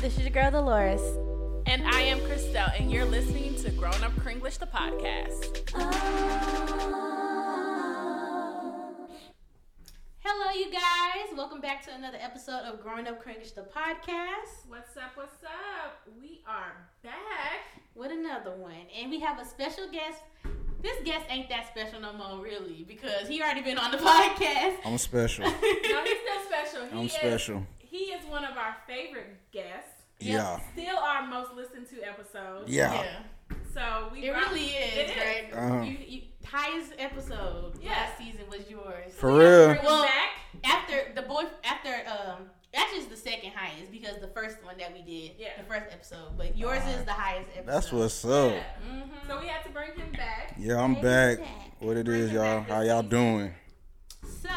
This is your girl Dolores. And I am Christelle, and you're listening to Grown Up Kringlish, the podcast. Ah. Hello, you guys. Welcome back to another episode of Growing Up Kringlish, the podcast. What's up? What's up? We are back. with another one. And we have a special guest. This guest ain't that special no more, really, because he already been on the podcast. I'm special. No, he's still special. He I'm is, special. He is one of our favorite guests. Yeah. Still our most listened to episode. Yeah. So we It brought- really is, It is. Greg. Uh-huh. You, you, highest episode Yeah. last season was yours. For real. Well, back. after the boy, after um, actually it's the second highest because the first one that we did, Yeah. the first episode, but yours is the highest episode. That's what's up. Yeah. Mm-hmm. So we had to bring him back. Yeah, I'm back. What it is, y'all? How y'all doing? So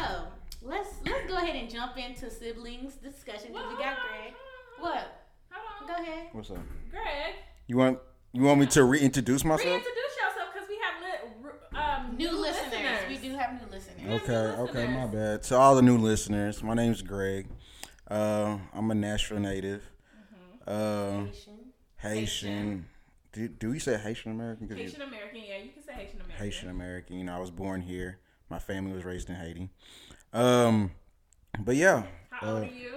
let's let's go ahead and jump into siblings discussion. 'cause we got Greg. What? Hold on. Go ahead. What's up? Greg, You want you want me to reintroduce myself? reintroduce yourself because we have lit, um, New listeners. We do have new listeners. Okay, new okay, my bad. To all the new listeners, my name's Greg. Uh, I'm a Nashville native. Uh, Haitian. Haitian. Do, do we say Haitian American? you- Haitian American. Yeah, you can say Haitian American. Haitian American. You know, I was born here. My family was raised in Haiti. Um, but yeah, How old uh, are you?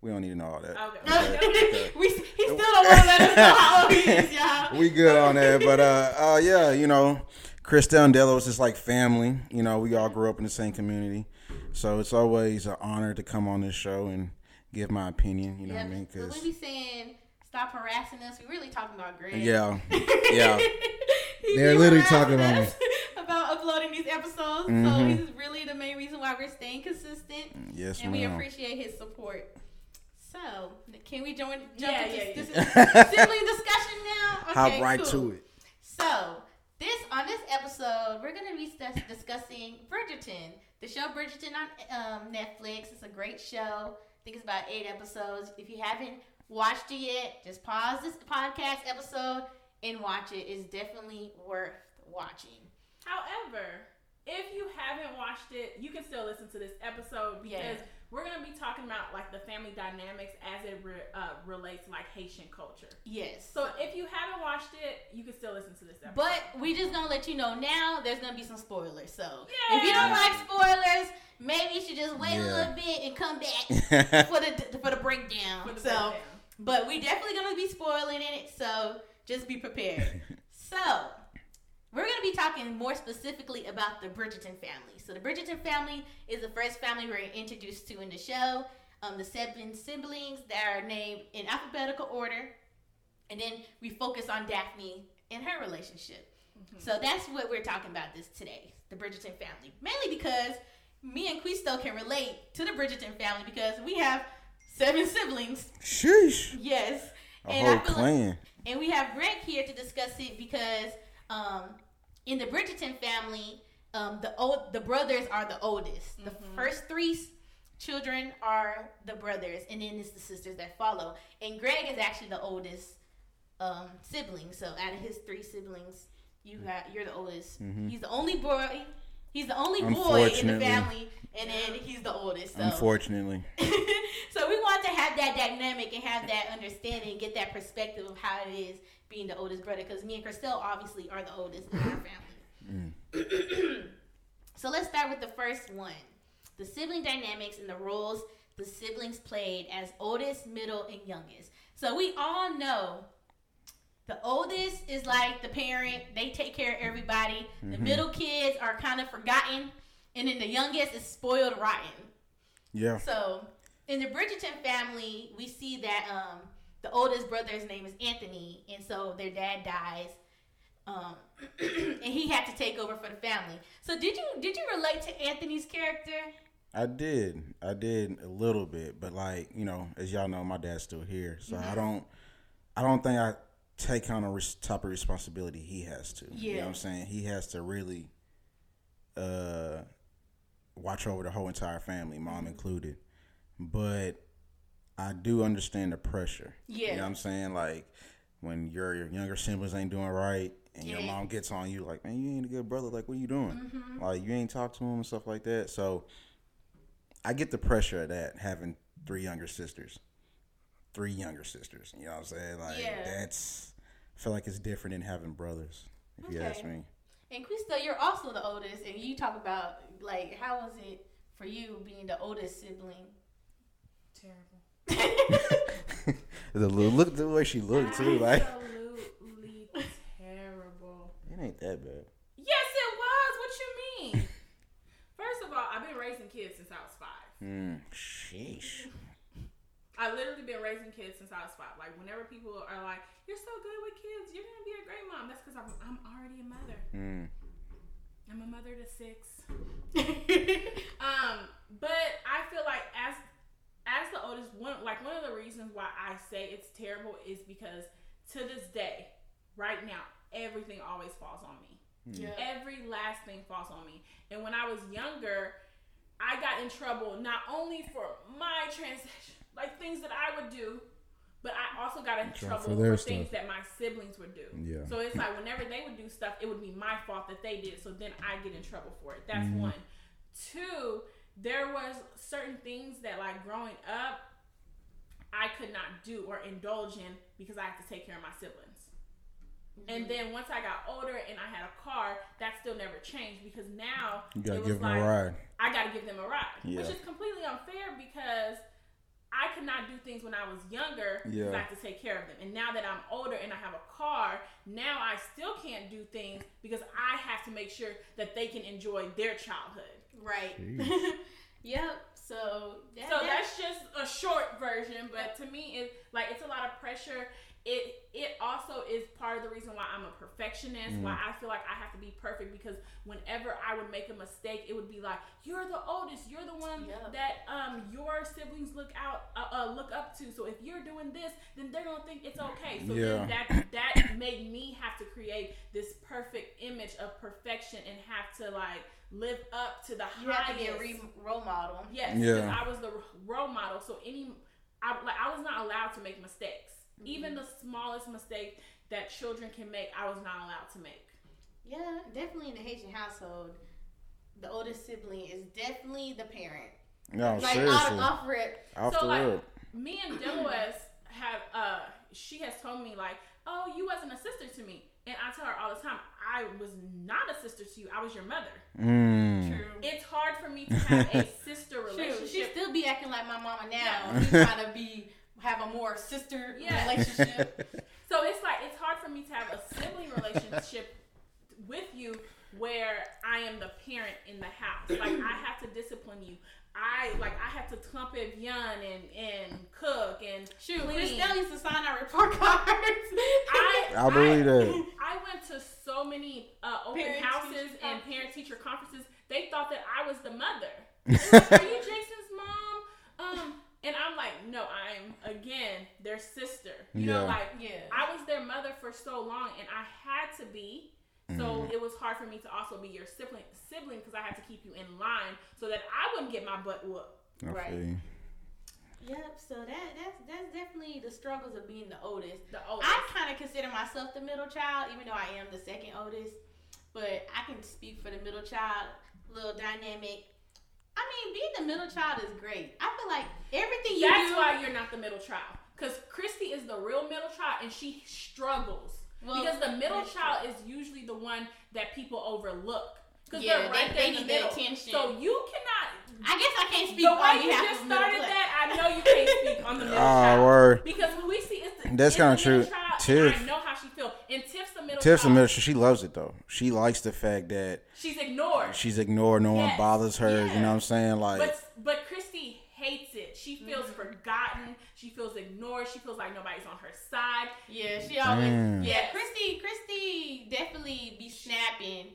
we don't need to know all that. Okay. we, he still don't want to let us know how old he is, y'all. we good on that. But uh, uh, yeah, you know, Christelle and Delos is like family. You know, we all grew up in the same community, so it's always an honor to come on this show and give my opinion. You know Yeah, what I mean? Because we saying stop harassing us, we really talking about Greg. yeah, yeah, They're literally talking about us About uploading these episodes, so Mhm. he's really the main reason why we're staying consistent, yes, and we appreciate his support. So, can we join jump Yeah, into yeah, this yeah. sibling discussion now? Hop right cool. to it. So, this on this episode, we're gonna be discussing Bridgerton, the show Bridgerton on um, Netflix. It's a great show. I think it's about eight episodes. If you haven't watched it yet, just pause this podcast episode and watch. It's definitely worth watching. However, if you haven't watched it, you can still listen to this episode because Yeah. we're gonna be talking about like the family dynamics as it re- uh, relates like Haitian culture. Yes. So if you haven't watched it, you can still listen to this episode. But we just gonna let you know now. There's gonna be some spoilers. So Yeah. if you don't like spoilers, maybe you should just wait a little bit and come back for the for the breakdown. For the so. breakdown. But we definitely gonna be spoiling it, so just be prepared. so we're gonna be talking more specifically about the Bridgerton family. So the Bridgerton family is the first family we're introduced to in the show. Um, the seven siblings that are named in alphabetical order, and then we focus on Daphne and her relationship. So that's what we're talking about this today, the Bridgerton family. Mainly because me and Quisto can relate to the Bridgerton family because we have seven siblings Sheesh, Yes. a And whole I feel like- clan. And we have Greg here to discuss it because um, in the Bridgerton family, um, the old the brothers are the oldest. The first three children are the brothers, and then it's the sisters that follow. And Greg is actually the oldest um, sibling. So out of his three siblings, you got you're the oldest. He's the only boy. He's the only boy in the family, and then he's the oldest. So Unfortunately, so we want to have that dynamic and have that understanding, get that perspective of how it is being the oldest brother. Because me and Christelle obviously are the oldest in our family. Mm. so let's start with the first one: the sibling dynamics and the roles the siblings played as oldest, middle, and youngest. So we all know. The oldest is like the parent; they take care of everybody. The middle kids are kind of forgotten, and then the youngest is spoiled rotten. yeah, So in the Bridgerton family, we see that um, the oldest brother's name is Anthony, and so their dad dies, um, and he had to take over for the family. So did you did you relate to Anthony's character? I did. I did a little bit, but like you know, as y'all know, my dad's still here, so I don't. I don't think I take on a res- type of responsibility he has to. You know Yeah. what I'm saying? He has to really uh watch over the whole entire family, mom included. But I do understand the pressure. Yeah. You Yeah. know what I'm saying? Like when your, your younger siblings ain't doing right and your mom gets on you like, man, you ain't a good brother. Like, what are you doing? Mm-hmm. Like, you ain't talk to him and stuff like that. So I get the pressure of that having three younger sisters. three younger sisters. You know what I'm saying? Like Yeah. that's feel like it's different than having brothers. If you ask me. And Krista, you're also the oldest, and you talk about like how was it for you being the oldest sibling? Terrible. the look, look the way she looked too. Like Absolutely terrible. it ain't that bad. Yes, it was. What you mean? First of all, I've been raising kids since I was five. Mm, sheesh. I literally been raising kids since I was five. Like whenever people are like, "You're so good with kids. You're gonna be a great mom." That's because I'm, I'm already a mother. Mm. I'm a mother to six. Um, but I feel like as as the oldest one, like one of the reasons why I say it's terrible is because to this day, right now, everything always falls on me. yeah. Every last thing falls on me. And when I was younger, I got in trouble not only for my transaction, like things that I would do, but I also got in Trouble trouble for for, their things that my siblings would do. Yeah. So it's like whenever they would do stuff, it would be my fault that they did. So then I get in trouble for it. That's Mhm. one. Two, there was certain things that like growing up, I could not do or indulge in because I had to take care of my siblings. And then once I got older and I had a car, that still never changed because now You gotta it was give them a ride. I got to give them a ride, Yeah. which is completely unfair because I could not do things when I was younger because Yeah. I had to take care of them. And now that I'm older and I have a car, now I still can't do things because I have to make sure that they can enjoy their childhood. Right. Yep. So that, So that- that's just a short version, but to me, it like it's a lot of pressure. It it also is part of the reason why I'm a perfectionist. Why I feel like I have to be perfect because whenever I would make a mistake, it would be like you're the oldest, you're the one Yeah. that um your siblings look out uh, uh, look up to. So if you're doing this, then they're gonna think it's okay. So then Yeah. that that made me have to create this perfect image of perfection and have to like live up to the you have to highest. be a re- role model. Yes, Yeah. because I was the role model. So any, I like I was not allowed to make mistakes. Even the smallest mistake that children can make, I was not allowed to make. Yeah, definitely in the Haitian household, the oldest sibling is definitely the parent. No, like seriously. off, off rip. Off so like rip. me and Deloise have, uh, she has told me like, oh, you wasn't a sister to me, and I tell her all the time, I was not a sister to you. I was your mother. Mm. True. It's hard for me to have a sister True. She relationship. still be acting like my mama now. Yeah. She's trying to be have a more sister Yeah. relationship. So it's like it's hard for me to have a sibling relationship with you where I am the parent in the house. Like I have to discipline you. I like I have to clump it young and and cook and Shoot, clean. Christelle used to sign our report cards. I, I believe that. I went to so many uh, open Parent-teacher houses and parent teacher conferences. They thought that I was the mother. Like, Are you Jason's mom? Um, and I'm like, no, I'm again their sister. You know, like yeah. I was their mother for so long, and I had to be. So Mm. it was hard for me to also be your sibling, sibling, because I had to keep you in line so that I wouldn't get my butt whooped. I Right. Yep. So that that's that's definitely the struggles of being the oldest. The oldest. I kind of consider myself the middle child, even though I am the second oldest. But I can speak for the middle child. Little dynamic. I mean, being the middle child is great. I feel like everything you That's do. why you're not the middle child. Because Christy is the real middle child, and she struggles. Well, because the middle child is usually the one that people overlook. Because Yeah, they're right they- there they in the middle. attention. So you cannot. I guess I can't speak The on way you just started that, I know you can't speak on the middle Ah, child. word. Because when we see it's the, That's kinda true. child, Tiff- I know how she feels. And Tiff's the middle Tiff's the child. middle. She loves it though. She likes the fact that She's ignored. she's ignored. No one bothers her. You know what I'm saying? Like, But but Christy hates it. She feels Mm-hmm. forgotten. She feels ignored. She feels like nobody's on her side. Yeah, she always. Mm. Yeah, Christy. Christy definitely be snapping.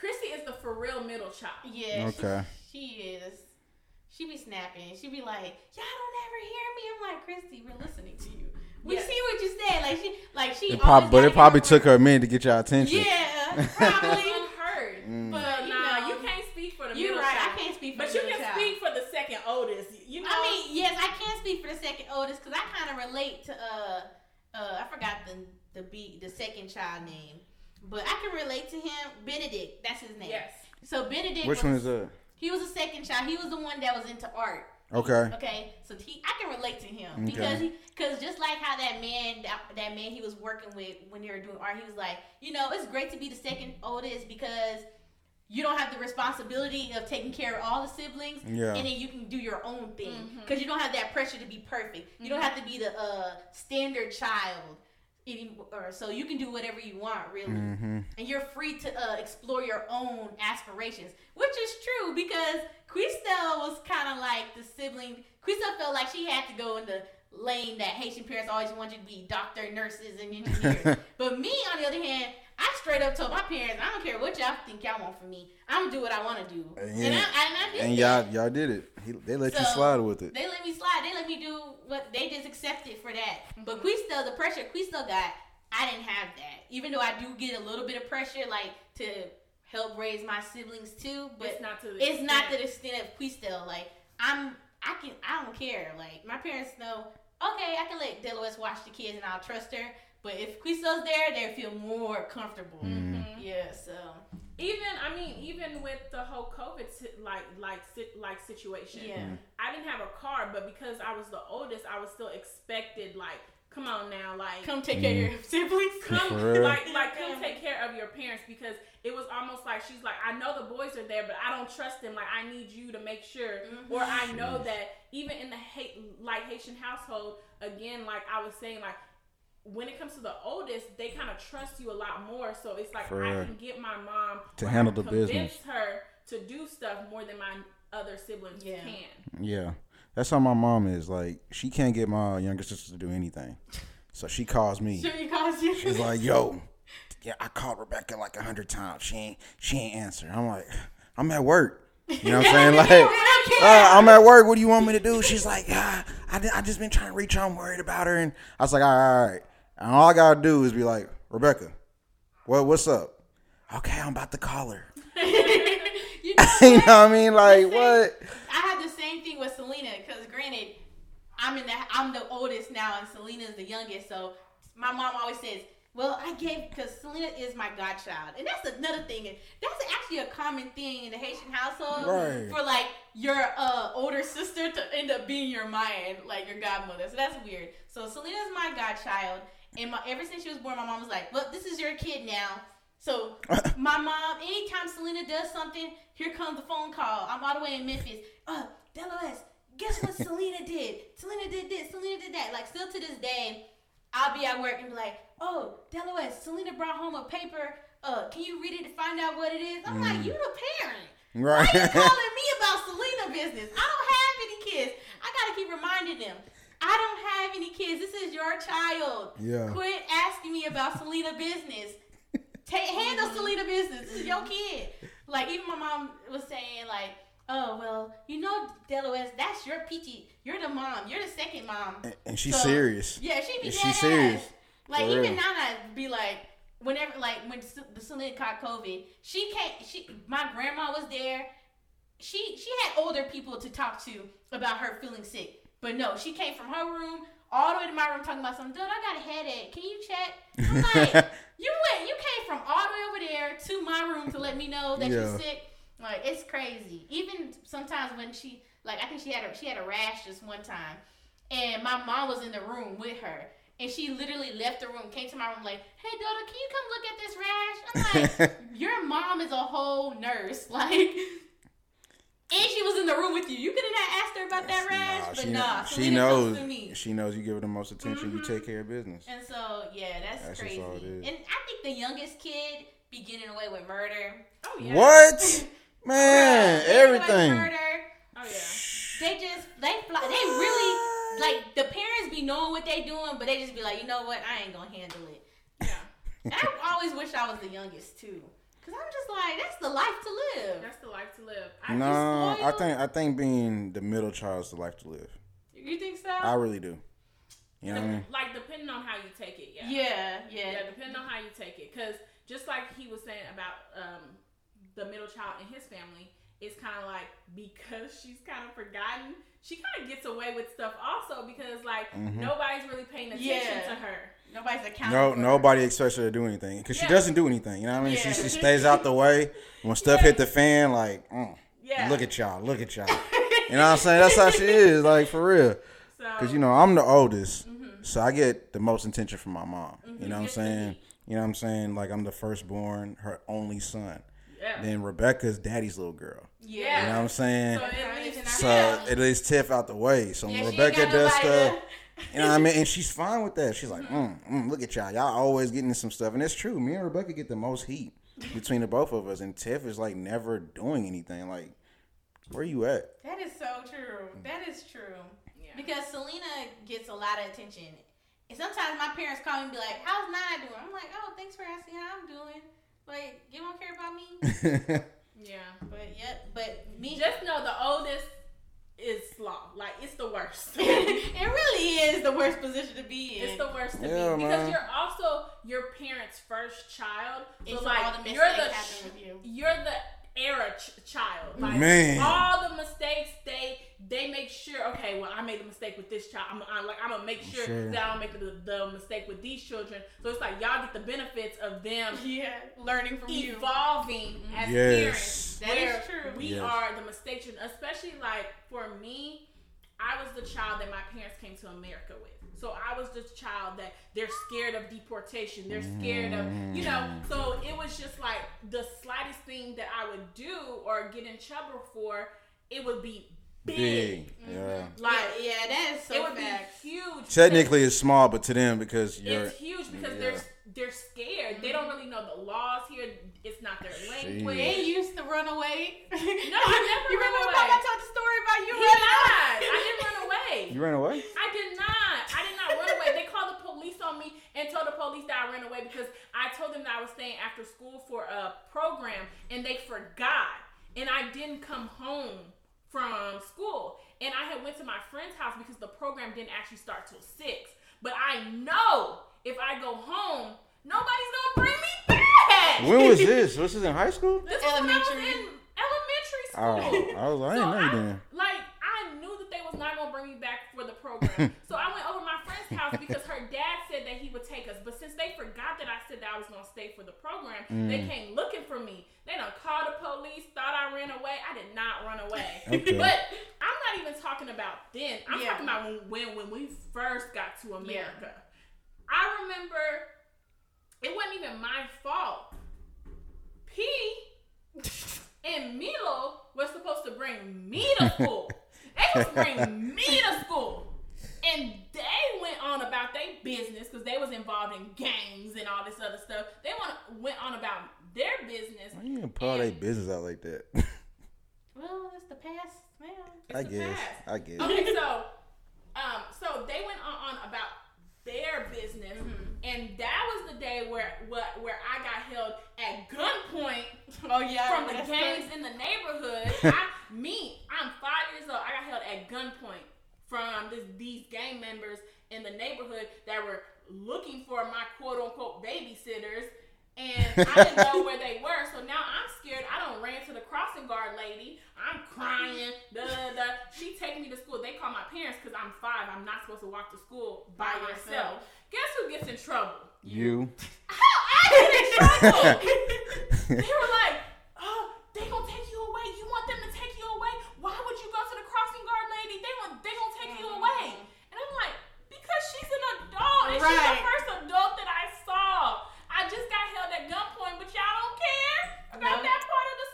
Christy is the for real middle child. Yeah. Okay. She, she is. She be snapping. She be like, "Y'all don't ever hear me." I'm like, Christy, we're listening to you. We Yes. see what you said. Like she, like she. it always prob- but it probably get took her a minute to get your attention. Yeah, probably. unheard. Mm. But But you nah, know, you can't speak for the You're middle right. child. I can't speak for the middle. But the you can child. speak for the second oldest. You know. I mean, yes, I can speak for the second oldest because I kind of relate to uh uh I forgot the the beat the second child name, but I can relate to him. Benedict, that's his name. yes. So Benedict. Which was, one is that? He was the second child. He was the one that was into art. Okay. Okay, so he, I can relate to him Okay. because he, because just like how that man, that, that man he was working with when they were doing art, he was like, you know, it's great to be the second oldest because you don't have the responsibility of taking care of all the siblings, Yeah. and then you can do your own thing because you don't have that pressure to be perfect. You don't have to be the uh, standard child. Anymore, so you can do whatever you want, really, Mm-hmm. and you're free to uh, explore your own aspirations, which is true because Christelle was kind of like the sibling. Christelle felt like she had to go in the lane that Haitian parents always wanted you to be doctor, nurses, and engineers. but me, on the other hand, I straight up told my parents, I don't care what y'all think y'all want from me. I'm gonna do what I want to do, And- and, I, and I did And y'all y'all did it. He, they let you slide with it. They let me slide. They let me do what they just accepted for that. Mm-hmm. But Quisto, the pressure Quisto got, I didn't have that. Even though I do get a little bit of pressure, like to help raise my siblings too, but it's not to the it's not to extent- the extent of Quisto. Like I'm, I can, I don't care. Like my parents know. Okay, I can let Deloise watch the kids and I'll trust her. But if Quisto's there, they feel more comfortable. Mm-hmm. Yeah. So even I mean even with the whole COVID like like like situation. yeah. I didn't have a car, but because I was the oldest, I was still expected like, come on now, like Come take care of your siblings. come like like come take care of your parents because it was almost like she's like I know the boys are there but I don't trust them like I need you to make sure mm-hmm. or I know that even in the hate like Haitian household again like I was saying like when it comes to the oldest they kind of trust you a lot more so it's like For I can get my mom To handle can the convince business. her to do stuff more than my other siblings Yeah. can Yeah, that's how my mom is. Like she can't get my younger sister to do anything, so she calls me. Sure, calls you. She's like, "Yo, yeah, I called Rebecca like a hundred times. She ain't, she ain't answer." I'm like, "I'm at work." You know what I'm saying? Like, uh, I'm at work. What do you want me to do? She's like, ah, I, I just been trying to reach her. I'm worried about her. And I was like, all right, all right. And all I gotta do is be like, Rebecca, what, what's up? Okay, I'm about to call her. you know you know what I mean? Like, what? I had the same thing with Selena because granted, I'm in the I'm the oldest now and Selena's the youngest. So my mom always says, "Well, I gave because Selena is my godchild," and that's another thing. and That's actually a common thing in the Haitian household Right. for like your uh, older sister to end up being your marenn, like your godmother. So that's weird. So Selena's my godchild, and my, ever since she was born, my mom was like, "Well, this is your kid now." So my mom, anytime Selena does something, here comes the phone call. I'm all the way in Memphis. Uh, Deloise, guess what Selena did? Selena did this. Selena did that. Like still to this day, I'll be at work and be like, "Oh, Deloise, Selena brought home a paper. Uh, can you read it to find out what it is?" I'm like, "You the parent." Why Right. you calling me about Selena business? I don't have any kids. I gotta keep reminding them. I don't have any kids. This is your child. Yeah. Quit asking me about Selena business. Take handle Selena business. This is your kid. Like even my mom was saying, like, oh well, you know, Delos, that's your peachy. You're the mom. You're the second mom. And- and she's So, serious. Yeah, she be dead she's serious. ass. Like For even real. I'd be like, whenever, like when the Selena caught COVID, she can't. She, my grandma was there. She she had older people to talk to about her feeling sick, but no, she came from her room all the way to my room talking about something. Dude, I got a headache. Can you check? I'm like, you went, you came from all the way over there to my room to let me know that Yeah. you're sick. Like it's crazy. Even sometimes when she, like, I think she had a she had a rash just one time, and my mom was in the room with her. And she literally left the room, came to my room, like, "Hey, Dodo, can you come look at this rash?" I'm like, "Your mom is a whole nurse, like." And she was in the room with you. You couldn't have asked her about that rash, but she, nah, she knows. me. She knows you give her the most attention. You take mm-hmm. care of business. And so, yeah, that's, That's crazy. all it is. And I think the youngest kid be getting away with murder. Oh yeah. What? Man, Bruh, they get away with everything. Murder. Oh yeah. They just they fly. They really like the parents be knowing what they doing, but they just be like, you know what? I ain't gonna handle it. Yeah. I always wish I was the youngest too, cause I'm just like, that's the life to live. That's the life to live. I No, I think I think being the middle child is the life to live. You think so? I really do. You know what I mean? like depending on how you take it. Yeah. yeah, yeah, Yeah, depending on how you take it. Because just like he was saying about um, the middle child in his family, it's kind of like because she's kind of forgotten, she kind of gets away with stuff also because like Mm-hmm. nobody's really paying attention Yeah. to her. Nobody's accounting. No, nobody expects her to do anything because she doesn't do anything. You know what I mean? Yeah. She, she stays out the way. When stuff hit the fan, like, mm, Yeah. look at y'all, look at y'all. You know what I'm saying? That's how she is, like for real. So, Cause you know I'm the oldest, Mm-hmm. so I get the most attention from my mom. You know what I'm saying? You know what I'm saying? Like I'm the firstborn, her only son. yeah. Then Rebecca's daddy's little girl. Yeah. You know what I'm saying? So it leaves So it is Tiff out the way. So when Yeah, Rebecca does stuff, you know what I mean? And she's fine with that. She's like, mm, mm, look at y'all. Y'all always getting some stuff. And it's true. Me and Rebecca get the most heat between the both of us. And Tiff is like never doing anything. Like, where you at? That is so true. That is true. Yeah. Because Selena gets a lot of attention. And sometimes my parents call me and be like, How's Nana doing? I'm like, Oh, thanks for asking how I'm doing. Like, you don't care about me? yeah. but yep, but me Just know the oldest is slaw. Like it's the worst. it really is the worst position to be in. It's the worst to Yeah, be because man. you're also your parents' first child. So so like all the you're the happen with you. you're the era ch- child. Like Man. all the mistakes they they make sure. Okay, well I made a mistake with this child. I'm, I'm like I'm gonna make sure, Sure. that I don't make the, the mistake with these children. So it's like y'all get the benefits of them Yeah, learning from you. evolving as Yes. parents. That where is true. We Yes. are the mistake children, especially like for me. I was the child that my parents came to America with. So I was the child that they're scared of deportation. They're scared of, you know. So it was just like the slightest thing that I would do or get in trouble for, it would be big. Big. Yeah. Mm-hmm. Like yeah, yeah, that is so it would facts. be huge. Technically, it's small, but to them, because you're. it's huge because yeah. they're they're scared. They don't mm-hmm. really know the laws here. It's not their language. They used to run away. No, I never You ran remember away. Papa told the story about you He running lied. I didn't run away. You ran away? I did not. I did not run away. They called the police on me and told the police that I ran away because I told them that I was staying after school for a program and they forgot. And I didn't come home from school. And I had went to my friend's house because the program didn't actually start till six. But I know if I go home, nobody's gonna bring me back. When was this? Was this in high school? This was when I was Elementary. in elementary Oh. I was. I didn't know you. Like I knew that they was not gonna bring me back for the program, so I went over to my friend's house because her dad said that he would take us. But since they forgot that I said that I was gonna stay for the program, mm. they came looking for me. They done called the police, thought I ran away. I did not run away. Okay. But I'm not even talking about then. I'm Yeah. talking about when, when when we first got to America. I remember it wasn't even my fault. P and Milo were supposed to bring me to school. they was bring me to school. And they went on about their business because they was involved in gangs and all this other stuff. They went, went on about their business. Why you gonna put all their business out like that? Well, it's the past now. I the guess. past. I guess. Okay, so um, so they went on, on about their business, mm-hmm. and that was the day where where, where I got held at gunpoint Oh yeah, from the gangs in the neighborhood. I, me, I'm five years old. I got held at gunpoint from this, these gang members in the neighborhood that were looking for my quote unquote babysitters. And I didn't know where they were, so now I'm scared. I don't ran to the crossing guard lady. I'm crying. Da, da, da. She taking me to school. They call my parents because I'm five. I'm not supposed to walk to school by, By myself. myself. Guess who gets in trouble? You. How I get in trouble? they were like, "Oh, they gonna take you away. You want them to take you away? Why would you go to the crossing guard lady? They want they gonna take you mm-hmm. away." And I'm like, "Because she's an adult, and she's the Right. first adult that I saw. I just got held at gunpoint, but y'all don't care about No. that part of the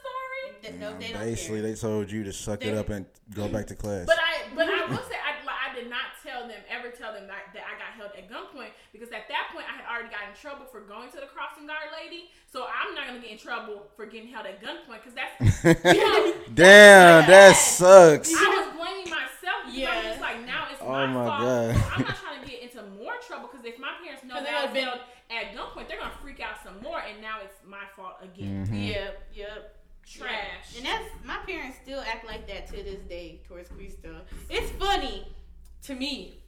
story." Th- No, they don't Basically, care. they told you to suck it up and go back to class. But I, but I will say, I, like, I did not tell them ever tell them that, that I got held at gunpoint because at that point I had already gotten in trouble for going to the crossing guard lady. So I'm not gonna get in trouble for getting held at gunpoint because that's you know, Damn, that sucks. I was blaming myself. because I'm Yeah. just like now it's Oh my, my fault. God. So I'm not trying to get into more trouble because if my parents know 'Cause that I was would've been- held at gunpoint, they're gonna freak out some more, and now it's my fault again. Mm-hmm. Yep, yep. Trash. And that's my parents still act like that to this day towards Cristo. It's funny to me,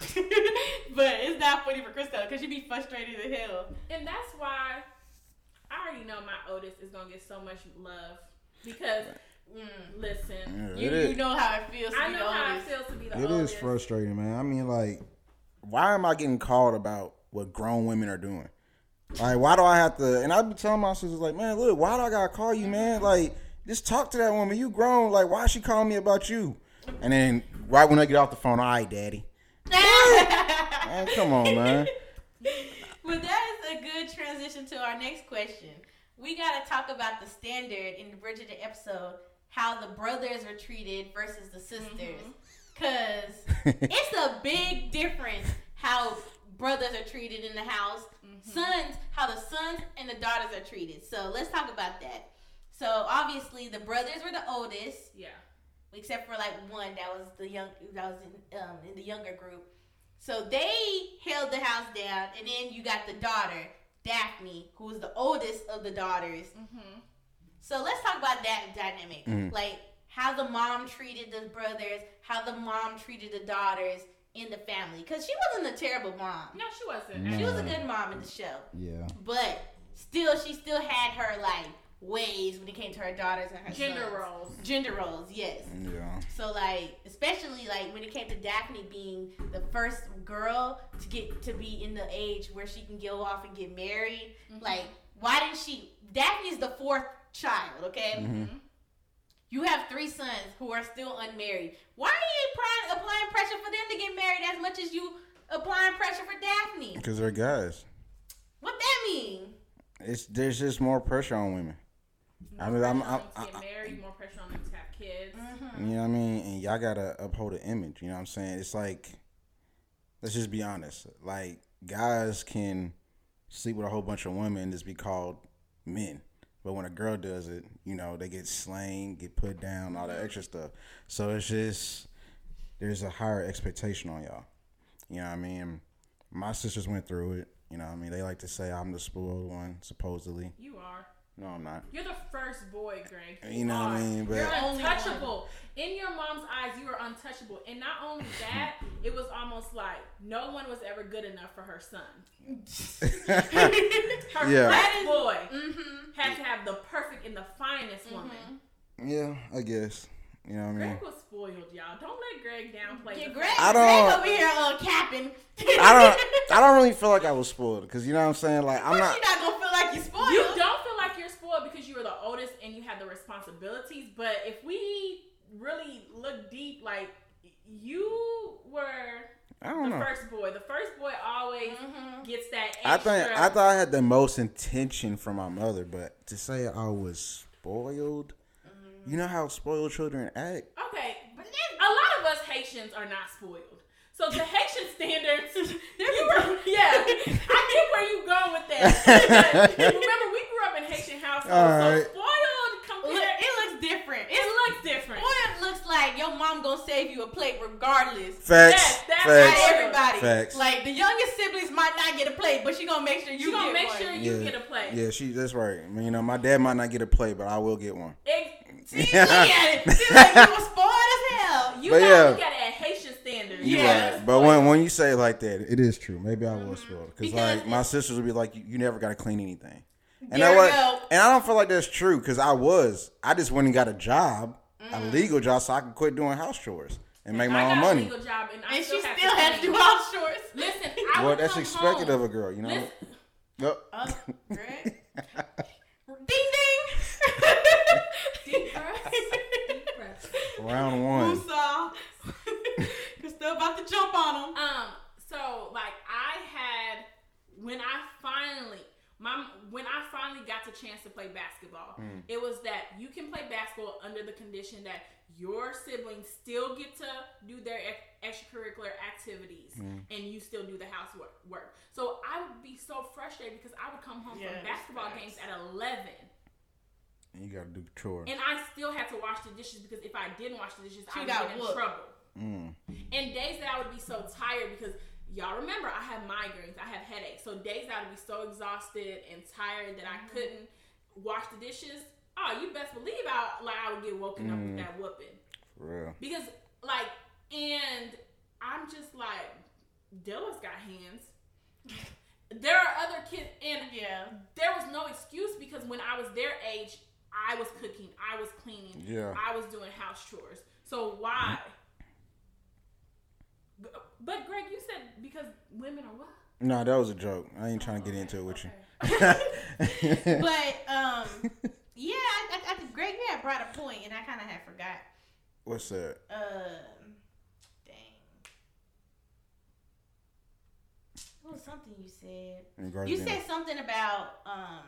but it's not funny for Cristo because she'd be frustrated as hell. And that's why I already know my oldest is gonna get so much love because Mm. listen, Yeah, You, it is- you know how it feels to I be know the how it oldest. feels to be the It is oldest. frustrating, man. I mean, like, why am I getting called about what grown women are doing? Like, why do I have to? And I be telling my sisters, like, man, look, why do I gotta call you, man? Like, just talk to that woman. You grown. Like, why is she calling me about you? And then right when I get off the phone, all right, daddy. Man, come on, man. But that is a good transition to our next question. We got to talk about the standard in the Bridgerton episode, how the brothers are treated versus the sisters. Mm-hmm. Because it's a big difference how brothers are treated in the house. Mm-hmm. Sons, how the sons and the daughters are treated. So let's talk about that. So obviously the brothers were the oldest, Yeah. except for like one that was the young that was in, um, in the younger group. So they held the house down, and then you got the daughter Daphne, who was the oldest of the daughters. Mm-hmm. So let's talk about that dynamic, like how the mom treated the brothers, how the mom treated the daughters in the family. Because she wasn't a terrible mom. No, she wasn't. No. She was a good mom in the show, Yeah. but still, she still had her like ways when it came to her daughters and her Gender sons. roles. Gender roles, yes. Yeah. So like, especially like when it came to Daphne being the first girl to get to be in the age where she can go off and get married. Like, why didn't she? Daphne's the fourth child. Okay, Mm-hmm. you have three sons who are still unmarried. Why are you applying, applying pressure for them to get married as much as you applying pressure for Daphne? Because they're guys. What that mean? It's there's just more pressure on women. I mean, I'm, I'm, More pressure on them to I, get married, more pressure on them to have kids. Mm-hmm. You know what I mean? And y'all gotta uphold an image. You know what I'm saying? It's like, let's just be honest. Like guys can sleep with a whole bunch of women and just be called men, but when a girl does it, you know they get slain, get put down, all that extra stuff. So it's just there's a higher expectation on y'all. You know what I mean? My sisters went through it. You know what I mean? They like to say I'm the spoiled one, supposedly. You are. No, I'm not. You're the first boy, Greg. You know what I mean? But- You're untouchable. In your mom's eyes, you are untouchable. And not only that, it was almost like no one was ever good enough for her son. Her Yeah. first boy Mm-hmm. had to have the perfect and the finest woman. Yeah, I guess. You know what I mean? Greg was spoiled, y'all. Don't let Greg downplay. Yeah, the Greg, I don't- over here uh, capping. I don't. I don't really feel like I was spoiled because you know what I'm saying. Like I'm not. course you're not gonna feel like you're spoiled. You don't feel like you're spoiled because you were the oldest and you had the responsibilities. But if we really look deep, like you were I don't the know. first boy. The first boy always Mhm. gets that I think I thought I had the most intention from my mother, but to say I was spoiled, you know how spoiled children act. Okay, but then a lot of us Haitians are not spoiled. So the Haitian standards, you were, yeah, I get where you going with that. But remember, we grew up in Haitian households, All so right. spoiled Look, compared. it looks different. It It's looks different. spoiled looks like your mom gonna save you a plate regardless. Facts. Yes, that's Not facts. right. everybody. Facts. Like the youngest siblings might not get a plate, but she gonna make sure you You gonna get make one. sure you Yeah. get a plate. Yeah, she. That's right. I mean, you know, my dad might not get a plate, but I will get one. Ex- See, look at it. Seems like you were spoiled as hell. you But gotta yeah. look at it at Haitian standards. You Yeah. right. But when when you say it like that, it is true. Maybe I was mm-hmm. spoiled because Because like my sisters would be like, you, you never got to clean anything. And There that we what? go. And I don't feel like that's true because I was. I just went and got a job, a Mm. legal job, so I could quit doing house chores and make my I own got money. a legal job, and, I and she still, still have had to do house chores. Listen, I Well, that's expected home. of a girl, you know. Listen, Yep. Uh, ding ding. Deep breaths. Deep breaths. Round one. Woosah. You're still about to jump on them. Um, so like I had when I finally my when I finally got the chance to play basketball, it was that you can play basketball under the condition that your siblings still get to do their ex- extracurricular activities and you still do the housework. Work. So I would be so frustrated because I would come home Yes, from basketball facts. games at eleven. And you got to do chores. And I still had to wash the dishes because if I didn't wash the dishes, She I would got get in whooped. trouble. Mm. And days that I would be so tired because y'all remember I have migraines, I have headaches. So days that I would be so exhausted and tired that I mm-hmm. couldn't wash the dishes. Oh, you best believe I like I would get woken up with mm. that whooping. For real. Because like and I'm just like Dilla's got hands. There are other kids and Yeah. there was no excuse because when I was their age, I was cooking, I was cleaning, Yeah. I was doing house chores. So why? Mm-hmm. G- But Greg, you said because women are what? No, that was a joke. I ain't trying to get into it with you. But um, yeah, I, I, I, Greg, you had brought a point, and I kind of had forgot. What's that? Um, dang. What was something you said? You said something about um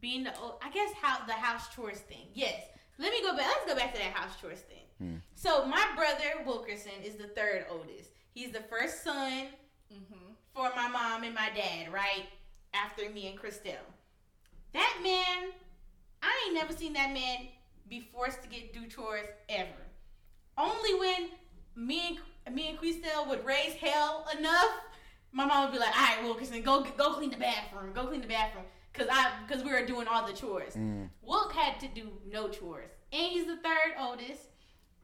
being the I guess how the house chores thing. Yes. Let me go back. Let's go back to that house chores thing. Hmm. So my brother Wilkerson is the third oldest. He's the first son Mm-hmm. for my mom and my dad, right? After me and Christelle. That man, I ain't never seen that man be forced to get do chores ever. Only when me and me and Christelle would raise hell enough, my mom would be like, "All right, Wilkerson, go go clean the bathroom, go clean the bathroom," because I because we were doing all the chores. Mm. Wilk had to do no chores, and he's the third oldest.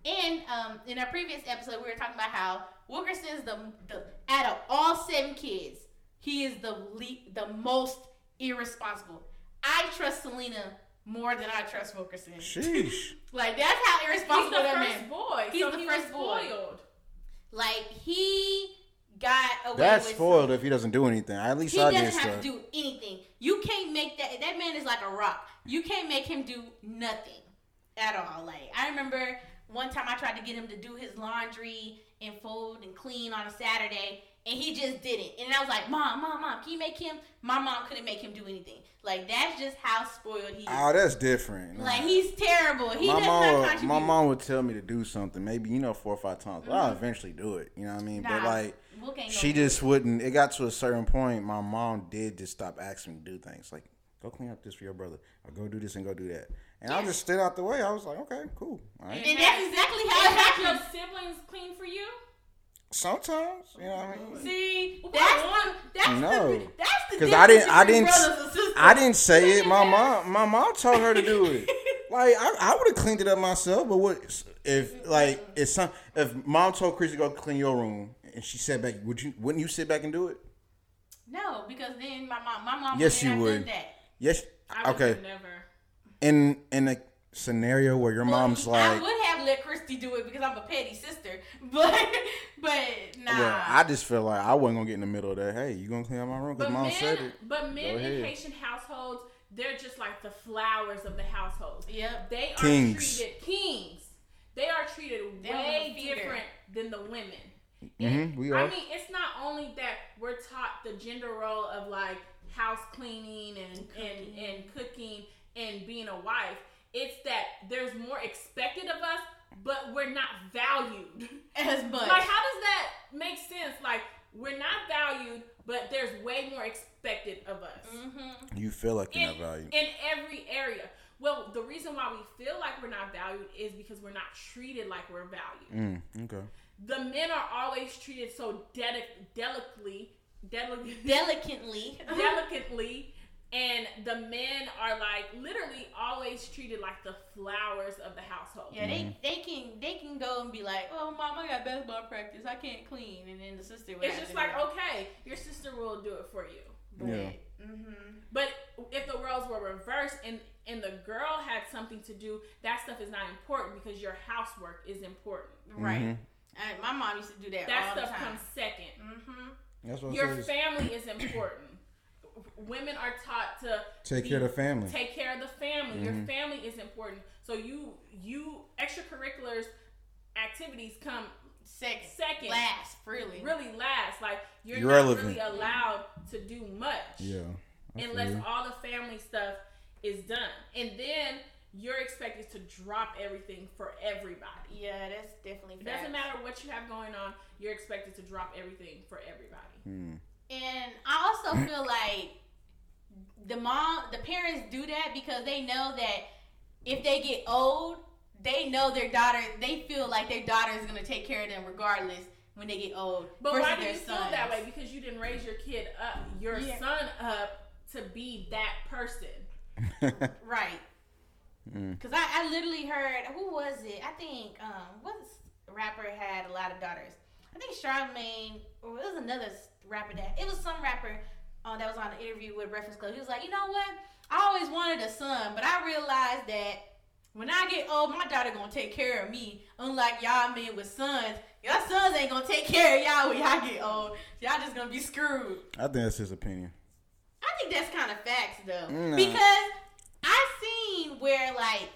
And um, in our previous episode, we were talking about how Wilkerson's the the out of all seven kids, he is the le- the most irresponsible. I trust Selena more than I trust Wilkerson. Sheesh. Like that's how He's irresponsible the that first man. boy. He's so the he first was boy. spoiled. Like he got away That's with spoiled if he doesn't do anything. At least He I doesn't have stuff. to do anything. You can't make that. That man is like a rock. You can't make him do nothing at all. Like I remember one time I tried to get him to do his laundry and fold and clean on a Saturday, and he just didn't. And I was like, "Mom, mom, mom, can you make him?" My mom couldn't make him do anything. Like that's just how spoiled he is. Oh, that's different. like he's terrible. He my does mom, not would, my mom would tell me to do something, maybe you know four or five times, but I'll eventually do it. You know what I mean? But Mm-hmm. Like, she gonna do just wouldn't. It got to a certain point. My mom did just stop asking me to do things like go clean up this for your brother, or go do this and go do that. And I just stood out the way. I was like, okay, cool. All right. And that's exactly how it And have your siblings clean for you? Sometimes, you know what I mean. Oh, see, Well, that's one- the that's No. the that's the 'Cause I didn't- I didn't- brothers and sisters. I didn't say it. My mom, my mom told her to do it. Like I, I would have cleaned it up myself, but what if like if some if mom told Chris to go clean your room and she sat back, would you wouldn't you sit back and do it? No, because then my mom, my mom. Yes, wouldn't you would. That. Yes. I would Okay. never. In in a scenario where your mom's Well, I like, would have let Christy do it because I'm a petty sister, but but nah. well, I just feel like I wasn't gonna get in the middle of that. Hey, you gonna clean out my room because But mom men, said it. but men Go in. Haitian households, they're just like the flowers of the household. Yep. They are treated kings. They are treated They're way on the feeder. different than the women. Mhm, we I mean, it's not only that we're taught the gender role of like house cleaning and and, and cooking and being a wife. It's that there's more expected of us, but we're not valued. as much. Like, how does that make sense? Like, we're not valued, but there's way more expected of us mm-hmm. You feel like you're in, not valued. in every area. Well, the reason why we feel like we're not valued is because we're not treated like we're valued. Mm, okay. The men are always treated so delic- delicately, delicately, Delicately. delicately, and the men are like literally always treated like the flowers of the household. Yeah, Mm-hmm. they they can they can go and be like, oh mom, I got basketball practice, I can't clean, and then the sister. Would It's have just to like, do it. okay, your sister will do it for you. But, Yeah. Mm-hmm. But if the roles were reversed and and the girl had something to do, that stuff is not important because your housework is important. Right. Mhm. And my mom used to do that, That all the stuff time. comes second. Mm-hmm. That's what Your said. family is important. Women are taught to Take be- care of the family. Take care of the family. Your Mhm. family is important. So you you extracurriculars activities come Sex second. last really. Really last. Like you're Irrelevant. not really allowed to do much. Yeah. Unless all the family stuff is done. And then you're expected to drop everything for everybody. Yeah, that's definitely. It doesn't matter what you have going on, you're expected to drop everything for everybody. Mm. And I also feel like the mom, the parents do that because they know that if they get old, they know their daughter. They feel like their daughter is gonna take care of them regardless when they get old. But why do their you feel sons. that way? Because you didn't raise your kid up, your Yeah. son up to be that person. Right. Mm. Cause I, I literally heard who was it? I think um what's rapper had a lot of daughters. I think Charlamagne or it was another rapper that it was some rapper uh, that was on an interview with Breakfast Club. He was like, you know what? I always wanted a son, but I realized that when I get old, my daughter gonna take care of me. Unlike y'all men with sons, y'all sons ain't gonna take care of y'all when y'all get old. Y'all just gonna be screwed. I think that's his opinion. I think that's kind of facts though, Nah. because I've seen where like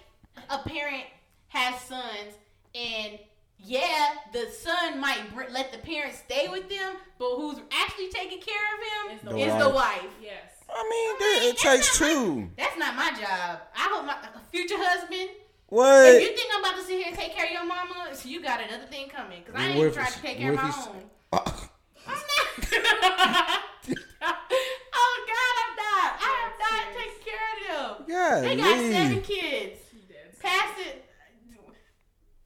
a parent has sons and yeah, the son might br- let the parents stay with them, but who's actually taking care of him the is wife. the wife. Yes. I mean, Right, that- it takes not my- two. That's not my job. I hope my future husband. What? If you think I'm about to sit here and take care of your mama, so you got another thing coming. Cause I What ain't if trying to take care of my own. Uh, I'm not. of them. yeah, They got seven kids. Pass it.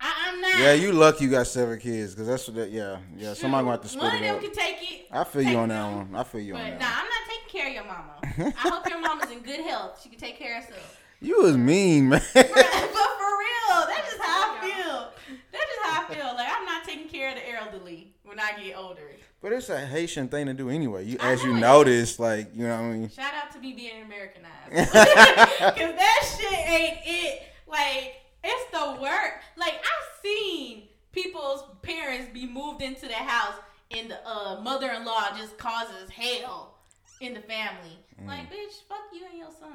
I, I'm not. Yeah, you lucky you got seven kids, cause that's what that. Yeah, yeah. Somebody gonna have to One split of them up. can take it. I feel you take on that them. one. I feel you on that. nah, one. I'm not taking care of your mama. I hope your mama's in good health. She can take care of herself. You was mean, man. but for real, that's just how I feel. That's just how I feel. Like I'm not taking care of the elderly when I get older. But it's a Haitian thing to do anyway. You, I as you notice, like you know what I mean. Shout out to me being Americanized. Cause that shit ain't it. Like, it's the work. Like, I've seen people's parents be moved into the house and the uh, mother-in-law just causes hell in the family. Mm. Like, bitch, fuck you and your son.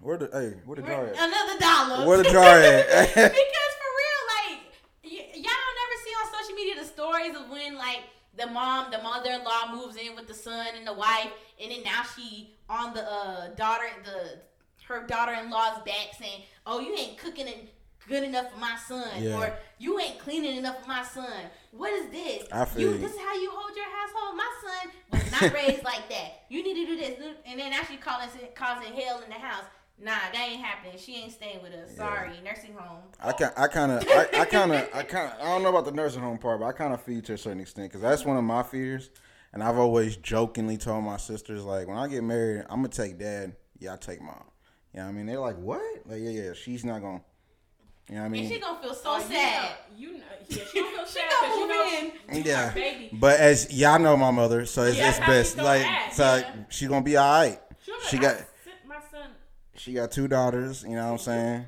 Where the hey, where the jar at? Another dollar. Where the jar at? because for real, like y- y'all never see on social media the stories of when like the mom, the mother-in-law moves in with the son and the wife, and then now she on the uh, daughter, the her daughter-in-law's back saying, "Oh, you ain't cooking it good enough for my son," Yeah. or "You ain't cleaning enough for my son." What is this? I feel you. This is how you hold your household. My son was not raised like that. You need to do this, and then actually calling causing hell in the house. Nah, that ain't happening. She ain't staying with us. Sorry, nursing home. I can I kind of I, I kind of I kind I don't know about the nursing home part, but I kind of feel you to a certain extent because that's one of my fears, and I've always jokingly told my sisters like when I get married, I'm gonna take dad, yeah, I take mom. You know what I mean? They're like, what? Like, yeah, yeah, she's not gonna. You know what I And mean? she gonna feel so Oh, you sad. know- You know, yeah, she don't feel She sad gonna because you move know in. Yeah. baby. But as y'all know my mother, so it's, Yeah, it's best. she's Like, act, so yeah. she gonna be all right. She, was She like, got I sent my son. She got two daughters. You know what I'm saying?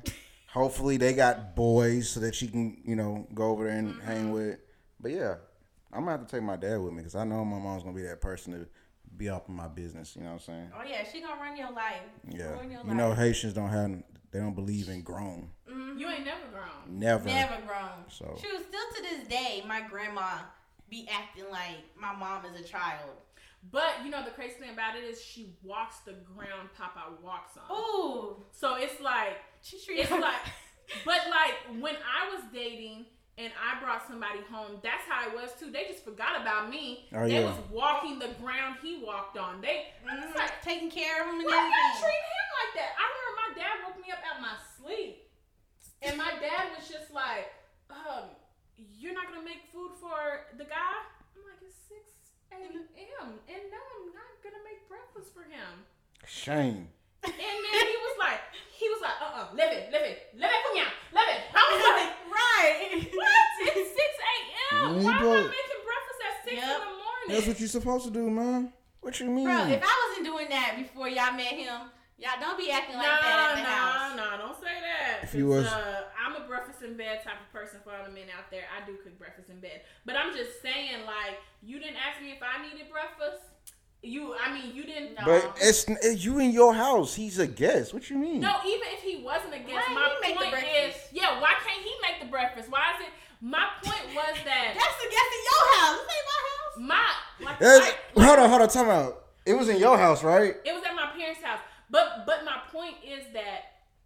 Hopefully they got boys so that she can you know go over there and mm-hmm. hang with. But yeah, I'm gonna have to take my dad with me because I know my mom's gonna be that person to be up in my business. You know what I'm saying? Oh yeah, she gonna run your life. Yeah. Your You life. know Haitians don't have they don't believe in grown. Mm-hmm. You ain't never grown. Never. Never grown. So- Shoot, still to this day, my grandma be acting like my mom is a child. But you know the crazy thing about it is she walks the ground Papa walks on. Ooh, So it's like she treated it's like, but like when I was dating and I brought somebody home, that's how it was too. They just forgot about me. Oh, they yeah. was walking the ground he walked on. They Mm, like, taking care of him and why y'all everything. treat him like that? I remember my dad woke me up out my sleep, and my dad was just like, um, "You're not gonna make food for the guy." I'm six a.m. and no, I'm not gonna make breakfast for him." Shame. And then he was like, he was like, uh uh, live it, live it, live it, punya, live it. I was like, right. what? It's 6 a.m. You Why am I making breakfast at 6 Yep. in the morning? That's what you're supposed to do, man. What you mean? Bro, if I wasn't doing that before y'all met him, y'all don't be acting like no, that at the no, house. no, don't say that. If you 'Cause, was- uh, I'm a breakfast in bed type of person for all the men out there. I do cook breakfast in bed. But I'm just saying, like, you didn't ask me if I needed breakfast. You, I mean, you didn't. No. but it's, it's you in your house. He's a guest. What you mean? No, even if he wasn't a guest, Why my he make the point is, yeah, why can't he make the breakfast? Why is it? My point was that That's the guest in your house. This ain't my house. my like, like- hold on, hold on. Time out. It was in your house, right? it was at my parents' house. But but my point is that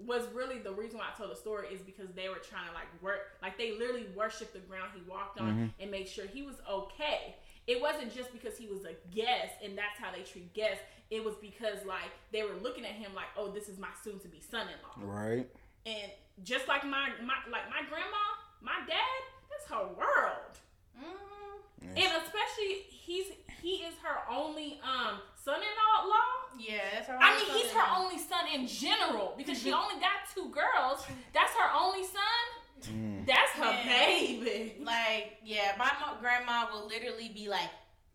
was really the reason why I told the story is because they were trying to like work like they literally worshipped the ground he walked on and make sure he was okay. It wasn't just because he was a guest and that's how they treat guests. It was because like they were looking at him like, oh, this is my soon to be son in law. Right. And just like my, my like my grandma, my dad, that's her world. Mm, And especially he's he is her only um son-in-law law. yeah, that's her I only mean, he's son-in-law. her only son in general because she only got two girls. That's her only son. Mm. That's her Man. baby. Like, yeah, my grandma will literally be like,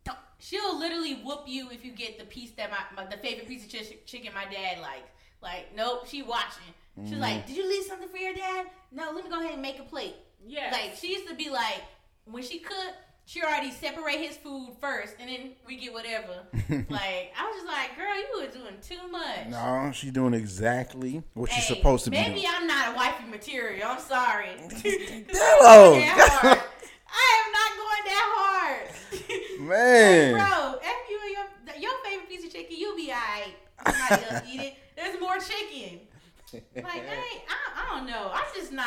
"Don't-" she'll literally whoop you if you get the piece that my, my the favorite piece of chi- chicken my dad likes. Like, nope, she watching. She's like, did you leave something for your dad? No, let me go ahead and make a plate. Yeah. Like, she used to be like, when she cooked, she already separate his food first, and then we get whatever. like I was just like, girl, you were doing too much. No, she's doing exactly what she's Hey, supposed to be doing. maybe. I'm not a wifey material. I'm sorry. Hello. I am not going that hard. Man. Bro, if you and your your favorite piece of chicken, you'll be alright. Somebody else eat it. There's more chicken. Like, hey, I, I don't know. I'm just not.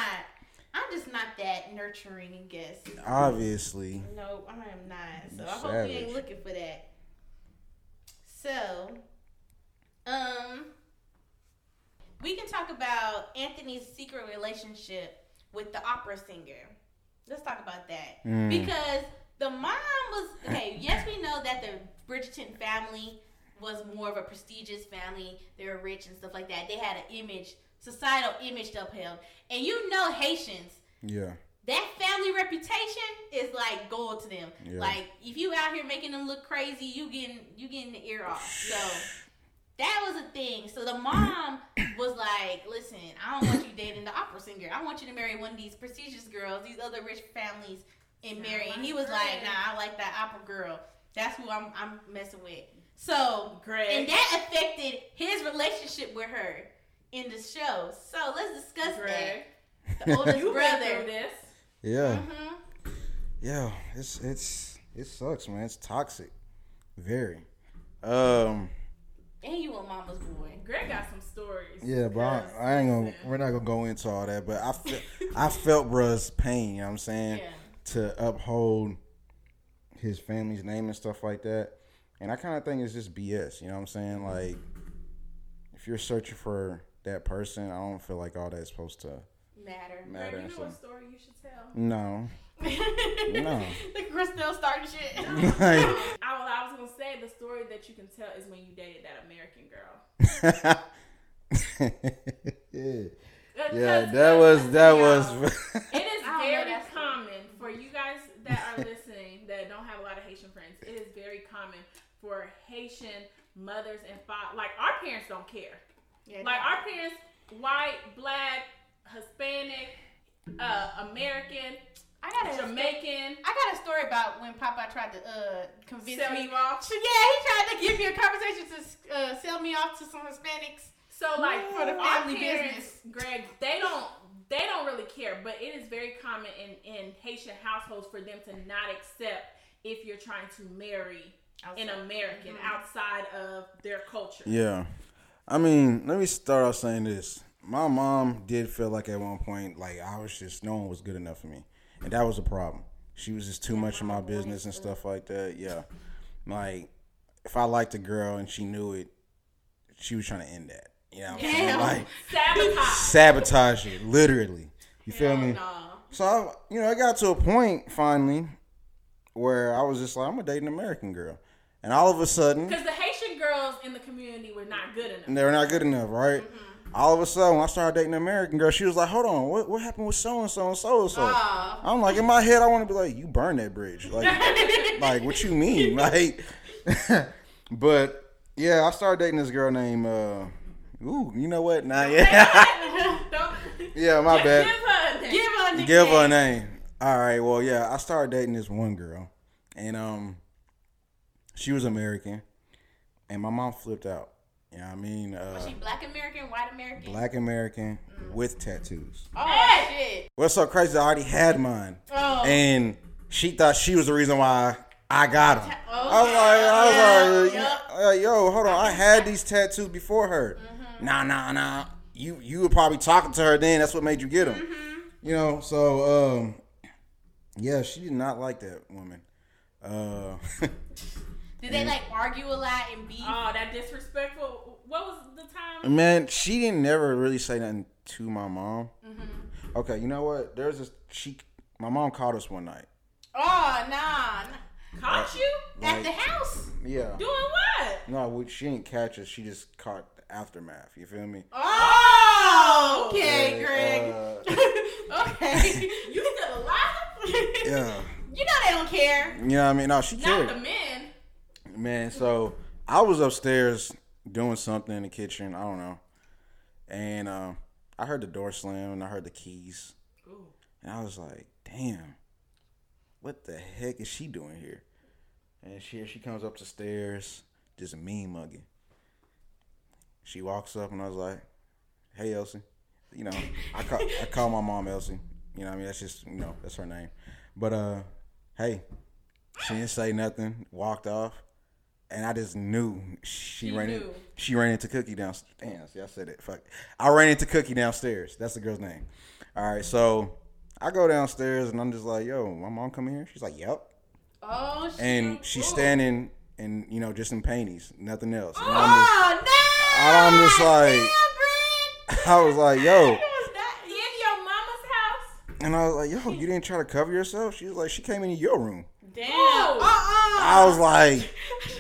I'm just not that nurturing. I guess. Obviously. No, I am not. So I hope you ain't looking for that. So, um, we can talk about Anthony's secret relationship with the opera singer. Let's talk about that Mm. because the mom was okay. Yes, we know that the Bridgerton family was more of a prestigious family. They were rich and stuff like that. They had an image, societal image to uphold, and you know Haitians Yeah. that family reputation is like gold to them. Yeah. Like if you out here making them look crazy, you getting you getting the ear off. So that was a thing. So the mom was like, "Listen, I don't want you dating the opera singer. I want you to marry one of these prestigious girls, these other rich families, and marry." And he was like, "Nah, I like that opera girl. That's who I'm I'm messing with." So great, and that affected his relationship with her in the show. So let's discuss Greg, that. The oldest you brother. through this. Yeah. hmm Yeah. It's it's it sucks, man. It's toxic. Very. Um. And you a mama's boy. Greg got some stories. Yeah, but I, I ain't gonna. listen, We're not gonna go into all that. But I felt, I felt bruh's pain. You know what I'm saying? Yeah. To uphold his family's name and stuff like that. And I kind of think it's just BS. You know what I'm saying? Like, if you're searching for that person, I don't feel like all that's supposed to Matter. matter. Greg, and you know what stuff. story you should tell? No. No. the Christelle starting shit. Like, I, was- I was gonna say the story that you can tell is when you dated that American girl. yeah. Yeah, that was that y'all, was. It is I don't know very that story. common for you guys that are listening that don't have a lot of Haitian friends. It is very common for Haitian mothers and fathers. Like our parents don't care. Yeah, Like our parents, white, black, Hispanic, uh, American, I got a Jamaican, I got a story about when Papa tried to uh convince sell me. you off. Yeah, he tried to give me a conversation to uh, sell me off to some Hispanics. So like For the our family parents, business. Greg, they don't they don't really care, but it is very common in in Haitian households for them to not accept if you're trying to marry an Outside. American Mhm. outside of their culture. Yeah. I mean, let me start off saying this. My mom did feel like at one point, like I was just, no one was good enough for me. And that was a problem. She was just too much in my business and stuff like that. Yeah. Like, if I liked a girl and she knew it, she was trying to end that. You know what I'm saying? Like, Sabotage. sabotage it, literally. You feel me? Nah. So, I, you know, I got to a point finally where I was just like, I'm to date an American girl. And all of a sudden, Because the girls in the community were not good enough. they were not good enough, right? All of a sudden, when I started dating an American girl, she was like, "Hold on, what what happened with so and so and so and so?" I'm like, in my head, I want to be like, "You burn that bridge, like, like what you mean, like?" but yeah, I started dating this girl named, uh, ooh, you know what? Nah, yeah, yeah, my bad. Give her a name. Give her a Give her a name. All right, well, yeah, I started dating this one girl, and um, she was American, and my mom flipped out. You know what I mean? Uh, Was she black American, white American? black American with tattoos. Oh Hey! shit. What's so crazy? I already had mine, Oh. and she thought she was the reason why I got them. Oh, I was like, I was yeah, like, uh, yo, hold on, I had these tattoos before her. Mm-hmm. Nah, nah, nah. You you were probably talking to her then. That's what made you get them. Mm-hmm. You know, so um, yeah, she did not like that woman. Uh, Did they like argue a lot and be? Oh, that disrespectful. What was the time? man, she didn't never really say nothing to my mom. Mm-hmm. Okay, you know what? There's this. She, my mom called us one night. oh nah. nah. Caught you? At Like- the house? Yeah. Doing what? No, we- she didn't catch us. She just caught the aftermath. You feel me? Oh, okay, Yeah, Greg. uh, okay. You still alive? yeah. You know they don't care. You know what I mean? No, she Not cared. the men. Man, so I was upstairs doing something in the kitchen. I don't know. And uh, I heard the door slam and I heard the keys. Ooh. And I was like, damn. what the heck is she doing here? And she she comes up the stairs, just a mean mugging. She walks up and I was like, "Hey, Elsie," you know, I call I call my mom Elsie. You know, what I mean that's just you know that's her name. But uh, hey, she didn't say nothing. Walked off, and I just knew she, She ran in, she ran into Cookie downstairs. Damn, see, I said it. Fuck, I ran into Cookie downstairs. That's the girl's name. All right, so I go downstairs and I'm just like, "Yo, my mom coming here?" She's like, "Yep." Oh shit. and she's Ooh. standing and you know just in panties, nothing else. And I'm just, Oh no! I'm just like- Damn, I was like, yo, It was that- In your mama's house? and I was like, yo, you didn't try to cover yourself. She was like, she came into your room. Damn. Ooh. Uh-uh. I was like,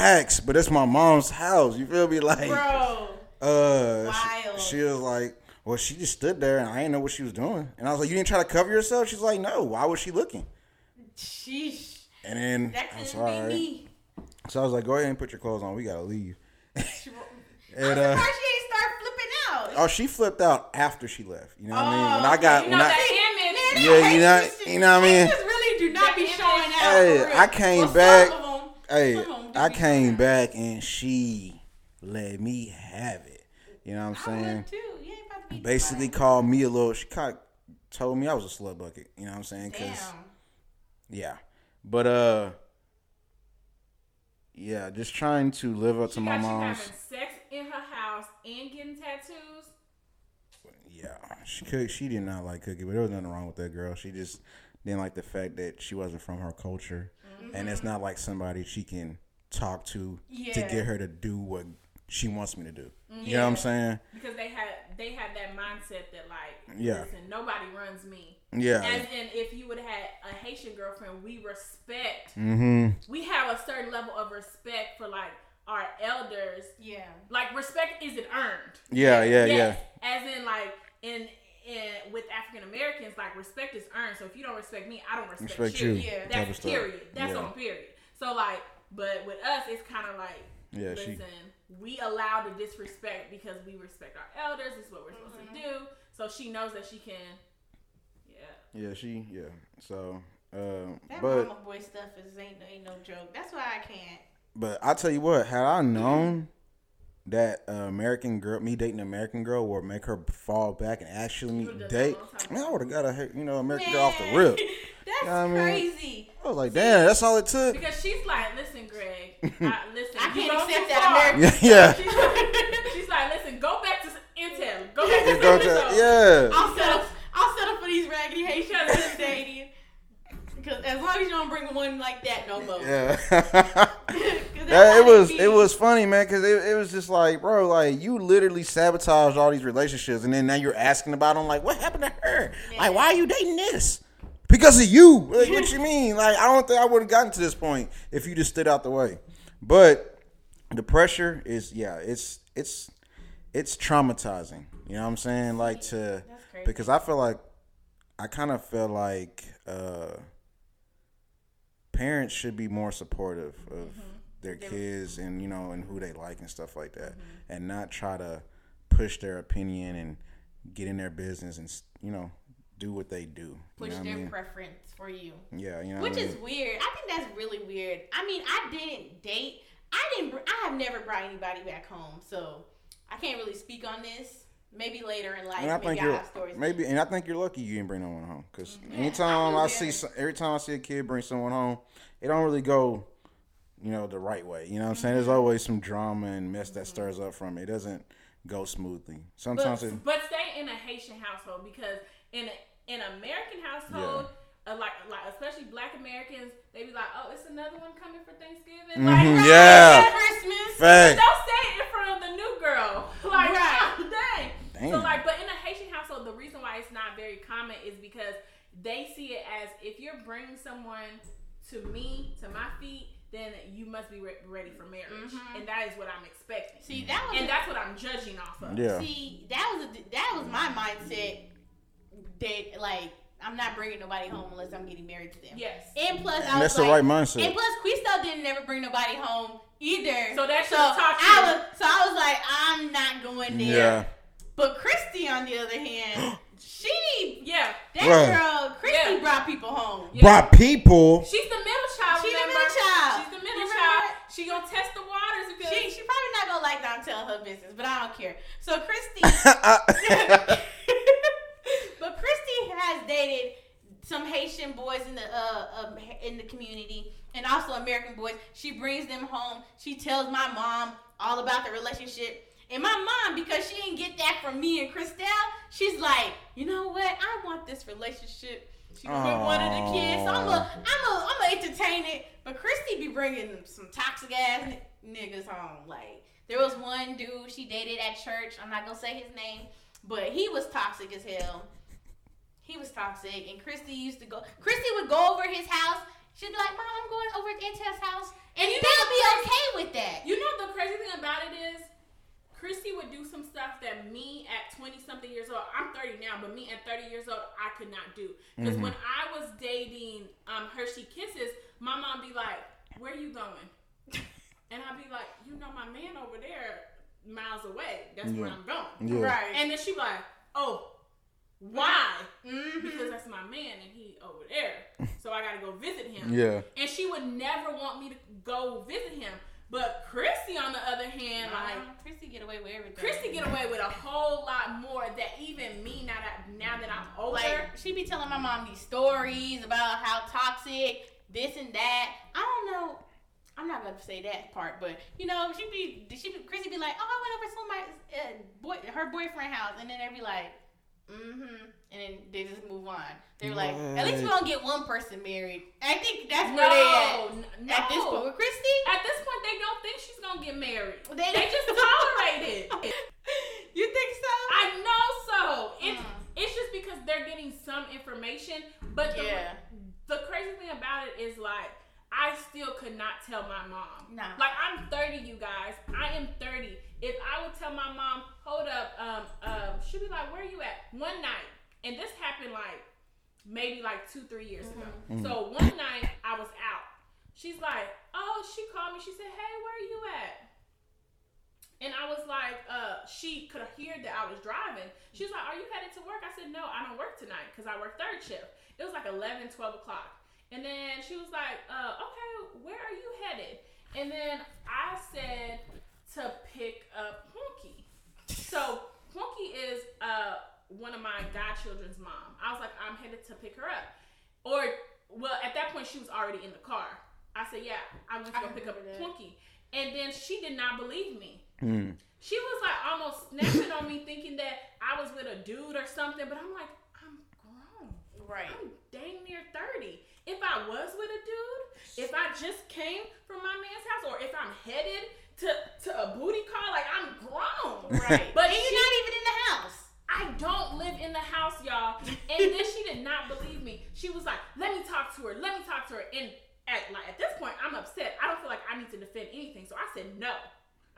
facts, but it's my mom's house. You feel me? Like, Bro. uh, Wild. she, she was like, well, she just stood there and I didn't know what she was doing. And I was like, you didn't try to cover yourself? She's like, no. Why was she looking? Sheesh. And then That I could was be me. So I was like, go ahead and put your clothes on. We gotta leave. I'm And, uh, surprised she ain't start flipping out. Oh, she flipped out after she left. You know what I mean? Oh, When I got You when know I that image. Yeah, you know- you know what I mean? Haters really do not be That showing image. out. Hey. I came Well, back- hey, some of 'em do I came back and she let me have it. You know what I'm I saying? would too. You ain't about to be Basically called me a little. She kind of told me I was a slut bucket. You know what I'm saying? Damn. yeah, but uh, yeah, just trying to live up She to my mom's. having sex in her house and getting tattoos. Yeah, she could. She did not like Cookie, but there was nothing wrong with that girl. She just didn't like the fact that she wasn't from her culture, and it's not like somebody she can talk to to get her to do what she wants me to do. You know what I'm saying? Because they had they had that mindset that like Yeah. listen, nobody runs me. Yeah. As in if you would have had a Haitian girlfriend, we respect Mm-hmm. we have a certain level of respect for like our elders. Yeah. Like respect isn't earned. Yeah, yeah, Yes. As in like in in with African Americans, like respect is earned. So if you don't respect me, I don't respect, Respect you. you. Yeah. type That's of period. That's yeah. on period. So like, but with us, it's kind of like, Yeah, she- listen, we allow the disrespect because we respect our elders. This is what we're supposed Mm-hmm. to do. So she knows that she can. Yeah. Yeah, she. Yeah. So, uh, That but mama boy stuff is ain't ain't no joke. That's why I can't. but I tell you what, had I known that uh, American girl, me dating an American girl, would make her fall back and actually You date, that a long time man, I would have got a you know American girl off the Man, rip. That's know what I mean? crazy. I was like, damn, that's all it took. Because she's like, listen, Greg. I, listen, I you can't accept that. American- Yeah, yeah. She's like, she's like, listen, go back to Intel. Go back to go to, Intel. yeah. I'll settle. I'll settle for these raggedy Haitians Because- in dating. Because as long as you don't bring one like that no more. Yeah. 'Cause Yeah, how it was be. it was funny, man, because it, it was just like, bro, like you literally sabotaged all these relationships, and then now you're asking about them, like, what happened to her? Like, why are you dating this? Because of you. Like, what you mean? Like, I don't think I would have gotten to this point if you just stood out the way. But the pressure is, yeah, it's it's it's traumatizing. You know what I'm saying? Like to because I feel like I kind of feel like uh parents should be more supportive of their kids and you know and who they like and stuff like that and not try to push their opinion and get in their business and you know do what they do push their I mean? preference for you. yeah you know Which what I is weird. I think that's really weird. I mean, I didn't date. I didn't. I have never brought anybody back home, so I can't really speak on this. Maybe later in life, and I maybe think I have stories. maybe, and I think you're lucky you didn't bring no one home. Cause I anytime I, feel see, some, every time I see a kid bring someone home, it don't really go, you know, the right way. You know what I'm saying? There's Mm-hmm. always some drama and mess that stirs up from it. It doesn't go smoothly. Sometimes it, But stay in a Haitian household because in a, in American household, uh, like like especially Black Americans, they be like, oh, it's another one coming for Thanksgiving. Mhm, Like, yeah. Christmas. fact. Don't say it in front of the new girl. Like, Right. oh, dang. Damn. So like, but in a Haitian household, the reason why it's not very common is because they see it as if you're bringing someone to me, to my feet, then you must be re- ready for marriage, and that is what I'm expecting. See, that was and that's what I'm judging off of. Yeah. See, that was a, that was my mindset. That like I'm not bringing nobody home unless I'm getting married to them. Yes. And plus, I And was that's the like, right mindset. And plus, Quisto didn't never bring nobody home either. So that's so should've I you. was so I was like, I'm not going there. Yeah. But Christy, on the other hand, she Yeah. that Right. girl, Christy Yeah. brought people home. Yeah. Brought people. She's the middle child. She the middle child. She's the middle You child. remember? She gonna test the waters because She she probably not gonna like that and tell her business, but I don't care. So Christy has dated some Haitian boys in the uh um, in the community and also American boys. She brings them home. She tells my mom all about the relationship. And my mom, because she didn't get that from me and Christelle, she's like, you know what? I want this relationship. She with one of the kids. So I'm a, I'm a, I'm a entertain it. But Christy be bringing some toxic ass n- niggas home. Like there was one dude she dated at church. I'm not gonna say his name, but he was toxic as hell. He was toxic, and Christy used to go. Christy would go over his house. She'd be like, "Mom, I'm going over to Antel's house," and you they'll be what's okay with that. You know the crazy thing about it is, Christy would do some stuff that me at 20 something years old, I'm 30 now, but me at 30 years old, I could not do. Because when I was dating um, Hershey Kisses, my mom be like, Where you going? And I'd be like, You know, my man over there, miles away. That's where I'm going. Yeah. Right. And then she be like, Oh, why? Mhm. Because that's my man and he over there. So I gotta go visit him. Yeah. And she would never want me to go visit him. But Christy, on the other hand, like Nah, Christy get away with everything. Christy get away with a whole lot more that even me now that now that I'm older. Like she be telling my mom these stories about how toxic this and that. I don't know. I'm not gonna say that part, but you know, she be she be Chrissy be like, oh, I went over to somebody's uh, boy her boyfriend house, and then they'd be like, mm-hmm, and then they just move on. They're like, at least we're gonna get one person married. I think that's where they at. no, no. At this point, with Christy, At this point, they don't think she's gonna get married. they, They just tolerate it. you think so? I know so. It's Mm. it's just because they're getting some information, but the, Yeah. the crazy thing about it is like I still could not tell my mom. Nah. Like I'm 30, you guys. I am 30. If I would tell my mom, hold up, um, um, she'd be like, where are you at? One night, and this happened like maybe like two, three years ago. So one night I was out. She's like, oh, she called me. She said, hey, where are you at? And I was like, uh, she could hear that I was driving. She was like, Are you headed to work? I said, No, I don't work tonight because I work third shift. It was like 11, 12 o'clock. And then she was like, uh, Okay, where are you headed? And then I said to pick up Punky. So Punky is uh, one of my godchildren's mom. I was like, I'm headed to pick her up. Or, well, at that point, she was already in the car. I said, Yeah, I'm going to pick up remember that. Punky. And then she did not believe me. Mm. She was like almost snapping on me, thinking that I was with a dude or something. But I'm like, I'm grown. Right. I'm dang near 30. If I was with a dude, if I just came from my man's house, or if I'm headed to, to a booty call, like I'm grown. Right. But and you're she- not even in the house. I don't live in the house, y'all. And then she did not believe me. She was like, "Let me talk to her. Let me talk to her." And at like at this point, I'm upset. I don't feel like I need to defend anything. So I said no.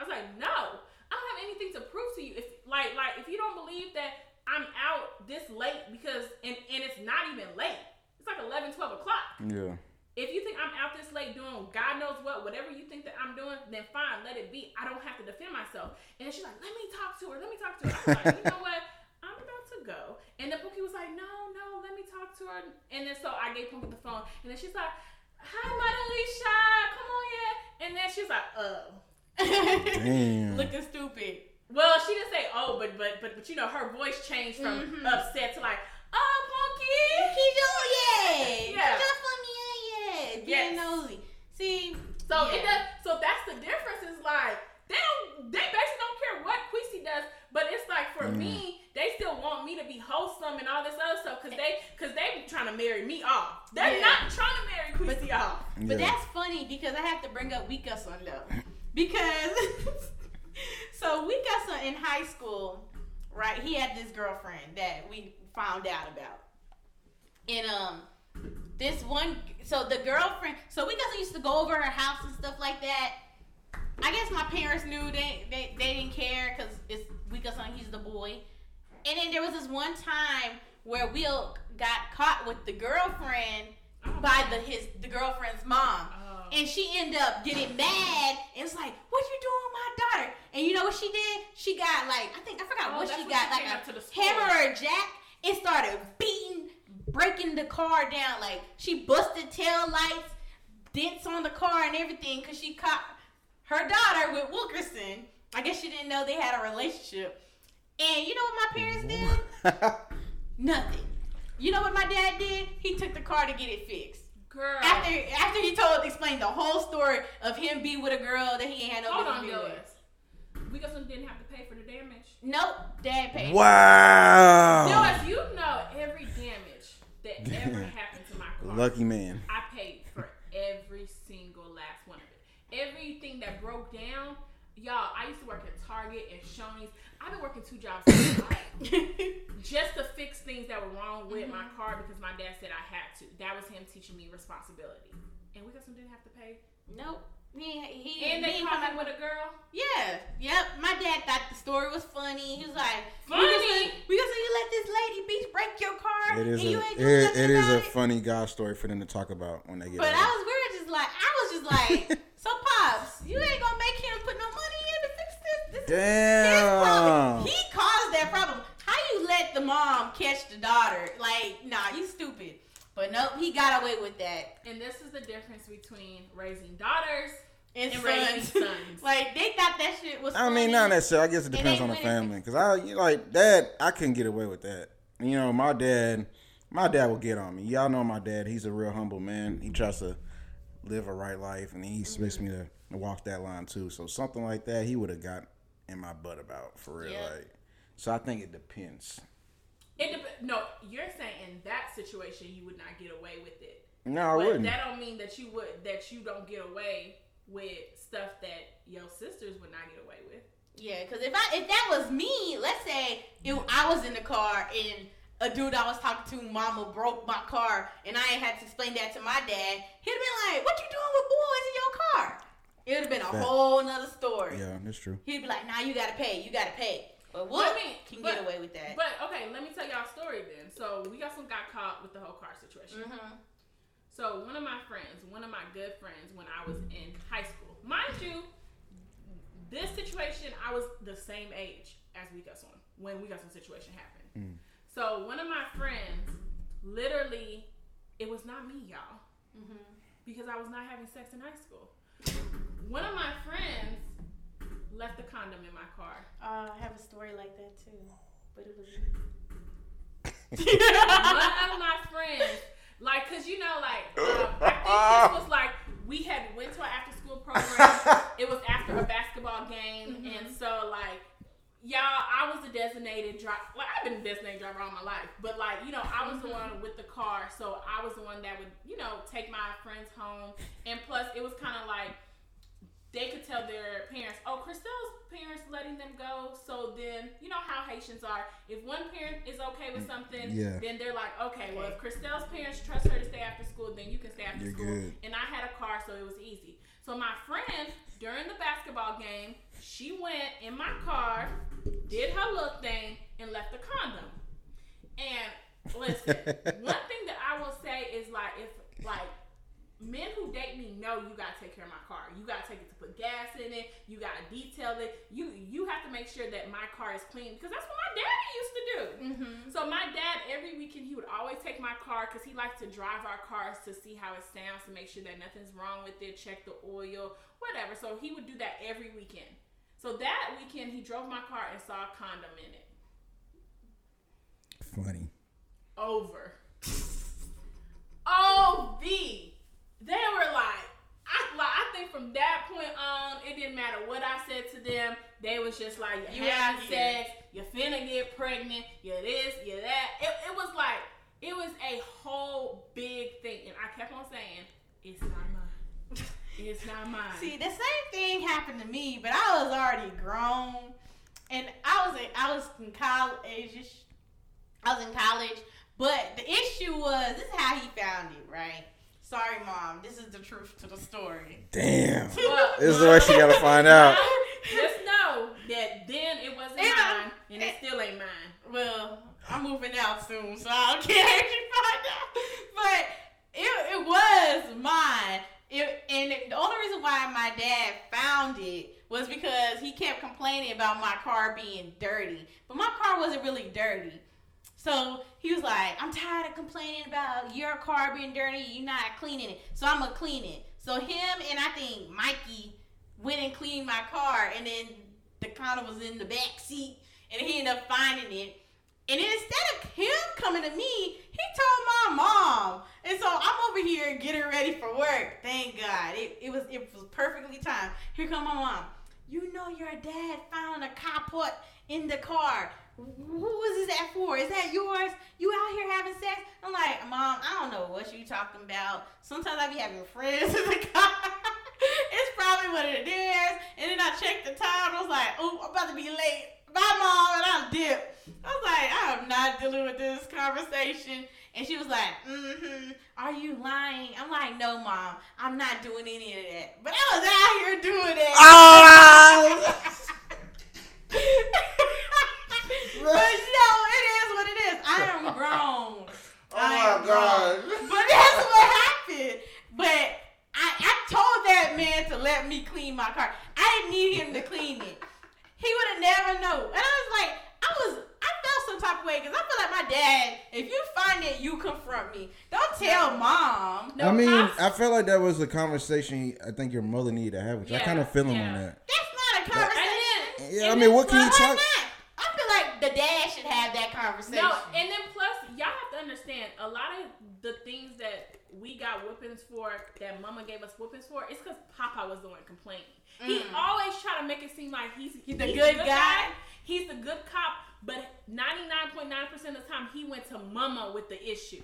I was like, "No, I don't have anything to prove to you. If like like if you don't believe that I'm out this late because and and it's not even late. It's like 11, 12 o'clock. Yeah. If you think I'm out this late doing God knows what, whatever you think that I'm doing, then fine, let it be. I don't have to defend myself. And she's like, let me talk to her, let me talk to her. I was like, you know what? I'm about to go. And then Pookie was like, no, no, let me talk to her. And then so I gave Pookie the phone. And then she's like, hi, Madalisha, come on yeah. And then she's like, oh. Damn. Looking stupid. Well, she didn't say oh, but but but but you know her voice changed from Mhm. upset to like, oh, Pookie. He's your yeah. Yeah. Just for me, yeah, yeah. Being Yes. nosy. See, So yeah. it does. So that's the difference. Is like they don't. They basically don't care what Queasy does. But it's like for Mm. me, they still want me to be wholesome and all this other stuff because they because they be trying to marry me off. They're Yeah. not trying to marry Queasy off. But that's funny because I have to bring up Wilkerson though. Because so Wilkerson in high school, right? He had this girlfriend that we found out about. And um this one so the girlfriend so we Son used to go over her house and stuff like that. I guess my parents knew they they, they didn't care because it's Wilkerson, he's the boy. And then there was this one time where Will got caught with the girlfriend by the his the girlfriend's mom. Oh. And she ended up getting mad and was like, What you doing with my daughter? And you know what she did? She got like I think I forgot Oh, what she got, like a hammer or a jack and started beating breaking the car down. Like she busted tail lights, dents on the car and everything because she caught her daughter with Wilkerson. I guess she didn't know they had a relationship. And you know what my parents did? Nothing. You know what my dad did? He took the car to get it fixed. Girl. After after he told explained the whole story of him be with a girl that he ain't had no Hold business on, being with. Gillis. Wilkerson didn't have to pay for the damage. Nope, dad paid. wow. Gillis, you know every damage that ever happened to my car. Lucky man. I paid for every single last one of it. Everything that broke down, y'all. I used to work at Target and Shoney's. I've been working two jobs in my life just to fix things that were wrong with my mm-hmm. car because my dad said I had to. That was him teaching me responsibility. And Wilkerson didn't have to pay. nope. He, he, And they ain't caught come me with a girl. Yeah, yep. My dad thought the story was funny. He was like, Funny? We gonna you let this lady bitch break your car, it is and a, you ain't It, it is a it." funny God story for them to talk about when they get But older. I was, we were just like, I was just like, so pops, you ain't gonna make him put no money in to fix this. This is his problem. Damn. He caused that problem. How you let the mom catch the daughter? Like, nah, you stupid. But nope, he got away with that. And this is the difference between raising daughters And, And sons. raising sons. like they thought that shit was. I funny. mean, not necessarily. I guess it depends on the family. Cause I, you know, like dad, I couldn't get away with that. You know, my dad, my dad will get on me. Y'all know my dad. He's a real humble man. He tries to live a right life, and he mm-hmm. expects me to walk that line too. So something like that, he would have got in my butt about for real. Yeah. Like, so I think it depends. It dep- no, you're saying in that situation you would not get away with it. No, I but wouldn't. that don't mean that you would that you don't get away with stuff that your sisters would not get away with. Yeah, because if I if that was me, let's say it, I was in the car and a dude I was talking to, mama broke my car, and I ain't had to explain that to my dad. He'd have been like, "What you doing with boys in your car?" It would have been a Fact. whole nother story. Yeah, that's true. He'd be like, "Nah, you gotta pay. You gotta pay." But Wook I mean, can but- get away with that. But okay, let me tell y'all a story then. So we got some got caught with the whole car situation. hmm So one of my friends, one of my good friends, when I was in high school, mind you, this situation I was the same age as we got some when we got some situation happened. Mm. So one of my friends, literally, it was not me, y'all, hmm because I was not having sex in high school. One of my friends left the condom in my car. Uh, I have a story like that too, but it was. one of my friends, like, cause you know, like, um, I think this was like we had went to an after school program. it was after a basketball game, Mhm. and so like, y'all, I was the designated driver. Like, I've been the designated driver all my life, but like, you know, I was the one with the car, so I was the one that would, you know, take my friends home, and plus, it was kind of like they could tell their parents, oh, Christelle's parents letting them go. So then, you know how Haitians are. If one parent is okay with mm, something, Yeah. then they're like, okay, well, if Christelle's parents trust her to stay after school, then you can stay after You're school. good. And I had a car, so it was easy. So my friend, during the basketball game, she went in my car, did her look thing, and left the condom. And listen, one thing that I will say is like, if like men who date me know you gotta take care of my car. You gotta take it to put gas in it. You gotta detail it. You you have to make sure that my car is clean because that's what my daddy used to do. Mm-hmm. So my dad every weekend he would always take my car because he liked to drive our cars to see how it sounds to make sure that nothing's wrong with it, check the oil, whatever. So he would do that every weekend. So that weekend he drove my car and saw a condom in it. Funny. Over. OV. They were like, I like I think from that point on, it didn't matter what I said to them. They was just like, you You having sex, you're finna get pregnant, you this, you that. It, it was like, it was a whole big thing. And I kept on saying, it's not mine. It's not mine. See, the same thing happened to me, but I was already grown, and I was in, I was in college. I was in college, but the issue was this is how he found it, right? Sorry, mom. This is the truth to the story. Damn. But This is the way she gotta find out. Just know that then it wasn't Yeah. mine, and it still ain't mine. Well, I'm moving out soon, so I can't actually find out. But it, it was mine. It, and the only reason why my dad found it was because he kept complaining about my car being dirty. But my car wasn't really dirty. So he was like, I'm tired of complaining about your car being dirty. You're not cleaning it. So I'm to clean it. So him and I think Mikey went and cleaned my car. And then the counter was in the back seat. And he ended up finding it. And instead of him coming to me, he told my mom. And so I'm over here getting ready for work. Thank God. It, it was it was perfectly timed. Here come my mom. You know your dad found a carport in the car. Who was this at for? Is that yours? You out here having sex? I'm like, Mom, I don't know what you talking about. Sometimes I be having friends in the car. it's probably what it is. And then I checked the time. I was like, oh, I'm about to be late. Bye, Mom. And I'm dipped. I was like, I am not dealing with this conversation. And she was like, mm-hmm, are you lying? I'm like, no, Mom, I'm not doing any of that. But I was out here doing it. Oh! but no, it is what it is. I am grown. Oh I my God. But that's what happened. But I, I told that man to let me clean my car. I didn't need him to clean it. He would have never known. And I was like, I was, I felt some type of way because I feel like my dad. If you find it, you confront me. Don't tell mom. No, I mean, pops- I felt like that was a conversation I think your mother needed to have, which I Yeah, kind of feel him yeah. on that. That's not a conversation. Yeah, I mean, what can you Why talk? not? I feel like the dad should have that conversation. No, and then plus, y'all have to understand a lot of the things that we got whoopings for, that Mama gave us whoopings for, it's because Papa was the one complaining. He Mm. always try to make it seem like he's He's the good guy. He's the good cop, but ninety nine point nine percent of the time he went to Mama with the issue.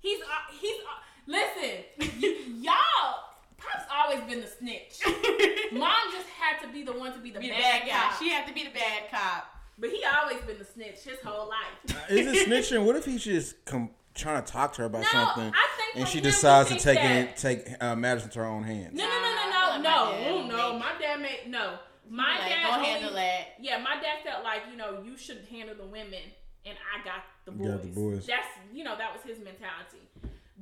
He's uh, he's uh, listen, y- y'all. Pop's always been the snitch. Mom just had to be the one to be the be the bad, bad guy. She had to be the bad cop. But he always been the snitch his whole life. Is it snitching? What if he's just com- trying to talk to her about No, something, I think and she decides to take that- it, take uh, matters into her own hands? No, no, no, no, no, no, my Ooh, no. My dad made no. My like, dad go only- handle that. Yeah, my dad felt like you know you should handle the women, and I got the boys. You got the boys. That's you know that was his mentality.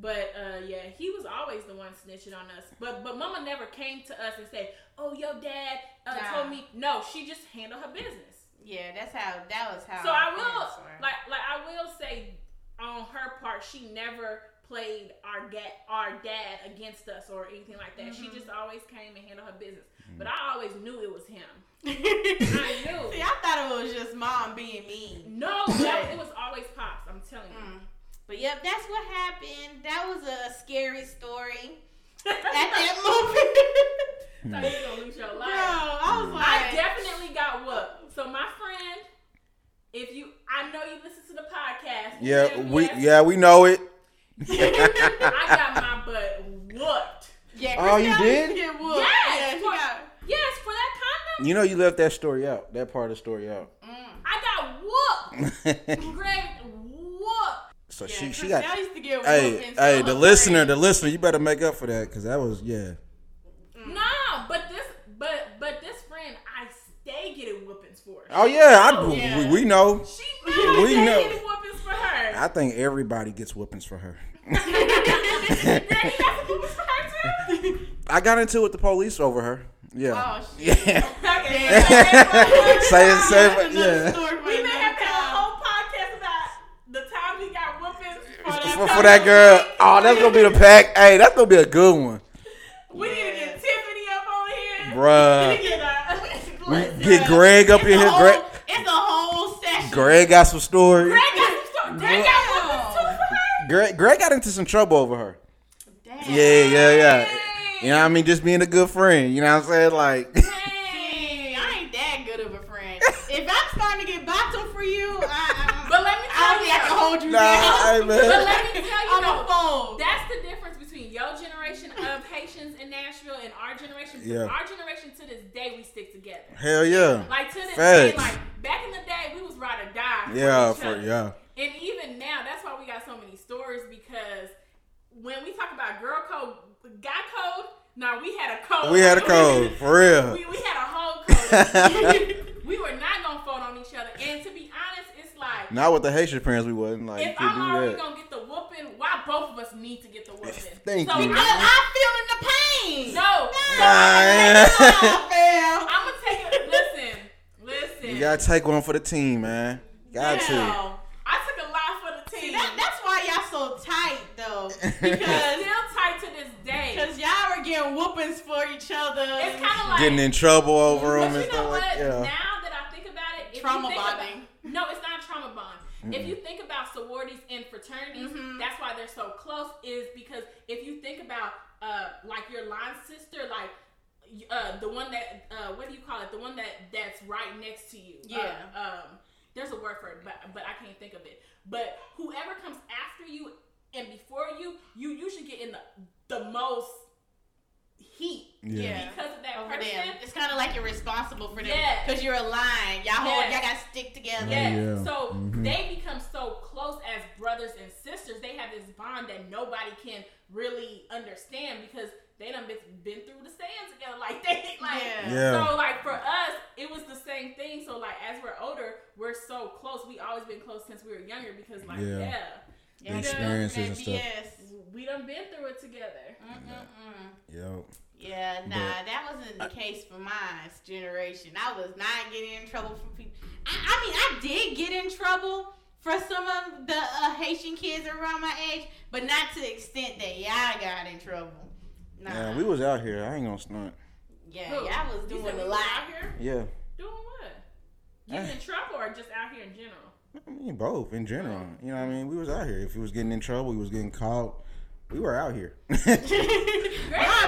But uh, yeah, he was always the one snitching on us. But but Mama never came to us and said, "Oh, your dad uh, Nah. told me." No, she just handled her business. Yeah, that's how. That was how. So I will were. like like I will say on her part, she never played our dad our dad against us or anything like that. She Mhm. just always came and handled her business. But I always knew it was him. I knew. See, I thought it was just mom being mean. No, that, it was always pops. I'm telling you. Mm. But yep, that's what happened. That was a scary story at that moment. Thought you were gonna lose your Bro, life. I was like, I definitely got whooped. So my friend, if you, I know you listen to the podcast. Yeah, Yes, we yeah we know it. I got my butt whooped. yeah, Oh, you Christelle did? used whooped. Yes, yeah, for- got. Yes, for that condom, You know, you left that story out. That part of the story out. Mm. I got whooped. Greg whooped. so Yeah, she she Christelle got. used to get Hey hey, the listener, the listener, you better make up for that because that was yeah. Mm. Nah, but this, but but this friend, I stay getting whoopings for. Oh yeah, I, Oh, yeah. We, we know. She never We know. getting whoopings for her. I think everybody gets whoopings for her. Greg, you got some whoopings for her too. I got into it with the police over her. Yeah. Oh shit. Yeah. Okay. say it, say it, yeah. story We may have to a whole podcast about the time we got whoopings for that. For, for that girl, oh, that's gonna be the pack. Hey, that's gonna be a good one, We need to get Tiffany up on here. bruh. We need get, uh, We Listen, get Greg up it's in here. whole- Greg, It's a whole session. Greg got some stories. Greg got some stuff. Greg got whoopings too. Greg, Greg got into some trouble over her. Damn. Yeah, yeah, yeah. You know what I mean? Just being a good friend. You know what I'm saying? Like, Dang. Dang, I ain't that good of a friend. if I'm starting to get bottom for you, I, I, But let me I don't think I can hold you nah, down. hey, But let me tell you I'm though, a fold. That's the difference between your generation of Haitians in Nashville and our generation. Yeah. Our generation to this day we stick together. Hell yeah. Like to this day, like back in the day we was ride or die. Yeah, each for yeah. And even now, that's why we got so many stories because when we talk about girl code, guy code, no, we had a code. We had a code for real. we, we had a whole code. we were not gonna fold on each other. And to be honest, it's like Not with the Haitian parents, we wasn't like. You if could I'm already do that. gonna get the whooping, why both of us need to get the whooping? Thank so you. Because I'm, I'm feeling the pain. no, Nah, fam. I'm gonna take it. Listen, listen. You gotta take one for the team, man. Got to. I took a lot for the team. See, that, that's why y'all so tight though, because Still tight to this day. because y'all were getting whoopings for each other. It's kind of like Getting in trouble over them But and you know stuff what? like yeah. Now that I think about it, if Trauma you think about- bonding. No, it's not a trauma bond. If you think about sororities and fraternities, Mhm. that's why they're so close. Is because if you think about uh, like your line sister, like uh, the one that uh, what do you call it? The one that that's right next to you. Yeah. Uh, um, there's a word for it, but but I can't think of it. But whoever comes after you and before you, you usually get in the the most heat Yeah. because of that over person. them. It's kind of like you're responsible for them Yeah. because you're aligned. Y'all hold, Yeah. y'all got to stick together. Yes. Yeah. So Mhm. they become so close as brothers and sisters. They have this bond that nobody can really understand because they done been, been through the stands together. Like they like Yeah. Yeah. so like for us, it was the same thing. So like as we're older, we're so close. We always been close since we were younger because like Yeah. yeah, Yeah, The experiences and stuff. BS. we done been through it together. Mm-mm-mm. Yo. Yeah, nah, that wasn't the case for my generation. I was not getting in trouble from people. I, I mean, I did get in trouble for some of the uh, Haitian kids around my age, but not to the extent that y'all got in trouble. Nah. Yeah, we was out here. I ain't gonna stunt. yeah, Who? y'all was You doing said a was lot. out here Yeah. doing what? Getting in trouble or just out here in general? I mean both in general. You know what I mean? We was out here. If we was getting in trouble, we was getting caught. We were out here. y'all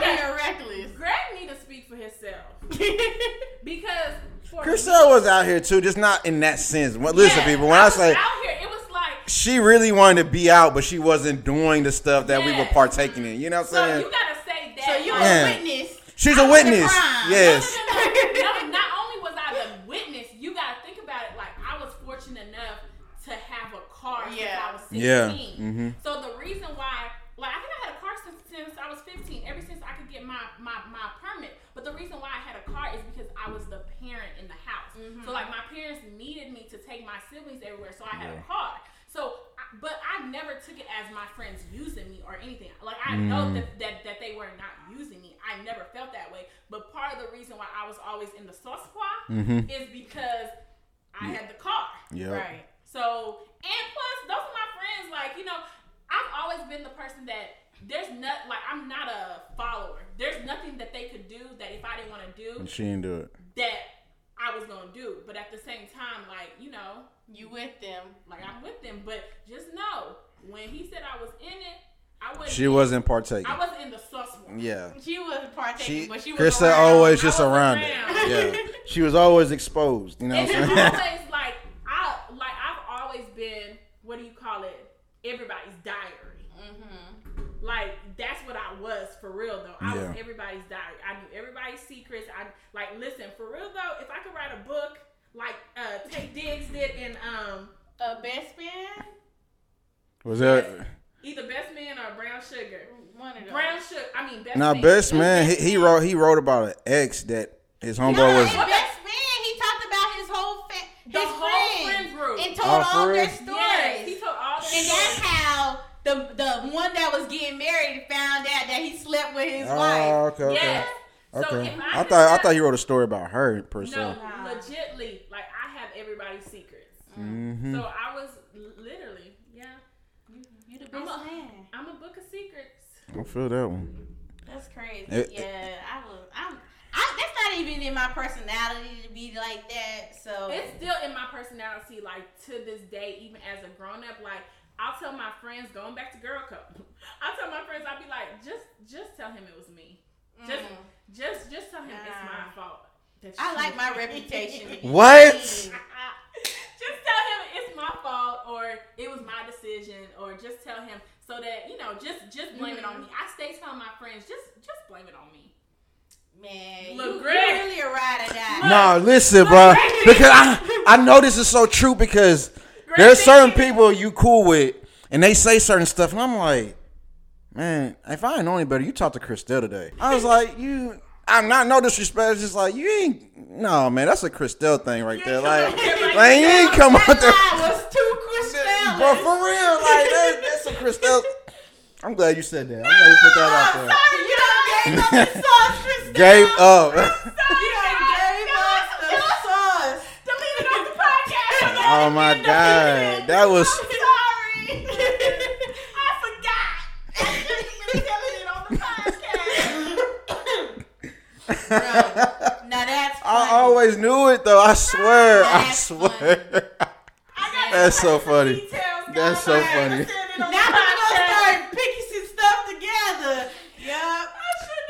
being reckless. Greg need to speak for himself because for Christelle was out here too, just not in that sense. Well, listen, Yeah, people, when I, was say out here, it was like she really wanted to be out, but she wasn't doing the stuff that we were partaking in. You know what I'm so saying? you gotta say that. so you like, Yeah. a witness. She's I a was the witness. crime. Yes. No, no, no, no, not only was I the witness, you gotta think about it. Like I was fortunate enough to have a car since Yeah. I was 16. Yeah. Mhm. So the reason why, like I think I had a car since, since I was 15. Ever since I could get my, my my permit. But the reason why I had a car is because I was the parent in the house. Mm-hmm. So like my parents needed me to take my siblings everywhere, so I had Yeah. a car. So, but I never took it as my friends using me or anything. Like I know Mm. that, that that they were not using me. I never felt that way. But part of the reason why I was always in the sauce squad Mhm. is because I had the car. Yep. Right. So, and plus, those are my friends. Like, you know, I've always been the person that there's not, like, I'm not a follower. There's nothing that they could do that if I didn't want to do, And she didn't do it. that I was going to do. But at the same time, like, you know, You with them. like, I'm with them. But just know, when he said I was in it, I wasn't. She wasn't partaking. I wasn't in the sus one. Yeah. She wasn't partaking, She, but she was Krista around. always I just was around around. it. Yeah. She was always exposed. You know And what it's I'm saying? always like I like I've always been what do you call it? Everybody's diary. Like that's what I was for real though. I Yeah. was everybody's diary. I knew everybody's secrets. I like listen for real though. If I could write a book like uh, Taye Diggs did in um A best man? Was that either Best Man or Brown Sugar. One of those. Brown Sugar. I mean Best now Man. best man? He, Best he Man. wrote he wrote about an ex that his homeboy No, was. best man, he talked about his whole fa- his whole friends friend group. and told Oh, all their stories. Yes, he told all the and that's how the the one that was getting married found out that he slept with his Oh, wife. okay, okay. Yes. So Okay. if I could thought I thought he wrote a story about her per se. No, Nah. legitly, like I have everybody's secrets. hmm So I was literally, yeah, You the I'm a- man. I'm a book of secrets. I feel that one. That's crazy. It- yeah, I was. I'm. I, that's not even in my personality to be like that. So It's still in my personality, like to this day, even as a grown up. Like I'll tell my friends, going back to girl code, I'll tell my friends, I'll be like, just, just tell him it was me. Just, Mm. just, just tell him it's my fault. that I you- like my reputation. What? just tell him it's my fault or it was my decision or just tell him so that you know just just blame it on me i stay telling my friends just just blame it on me Man, Look, you, you really a ride or die. No, listen, bro. Because I I know this is so true because there's certain people you cool with and they say certain stuff and I'm like, man, if I ain't know any better, you talked to Christelle today. I was like, you. I'm not no disrespect. It's just like you ain't. No, man, that's a Christelle thing right there. Like, like you ain't come out there. Was too Christelle. But for real, like that, that's a Christelle. I'm glad you said that. I'm glad you put that out there. You done gave up sauce, Christelle. Gave up. You done Oh my god, that was. Sorry, I forgot. Bro, now that's I always knew it though. I swear, I funny. swear. I That's so funny. That's so. I funny. Now I'm gonna start picking some stuff together. Yup.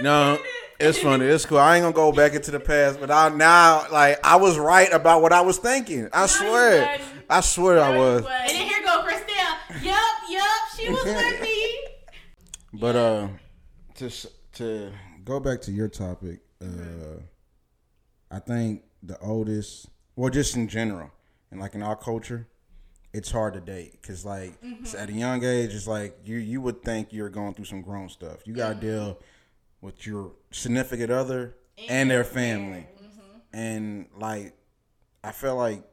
No, it's funny. It's cool. I ain't gonna go back into the past, but I now like I was right about what I was thinking. I you swear. I swear I No, you was. And then here go Christelle. Yup, yup. She was with me. But uh, to s- to go back to your topic, uh, I think the oldest, well, just in general, and like in our culture, it's hard to date because like it's at a young age, it's like you you would think you're going through some grown stuff. You got to deal with your significant other and, their family, mm-hmm. and like I feel like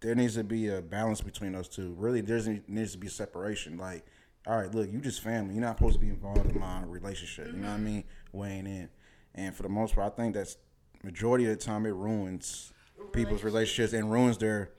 there needs to be a balance between those two. Really, there needs to be separation. Like, all right, look, you just family. You're not supposed to be involved in my relationship. You know what I mm-hmm. mean? Weighing in, and for the most part, I think that's majority of the time it ruins people's relationships and ruins their,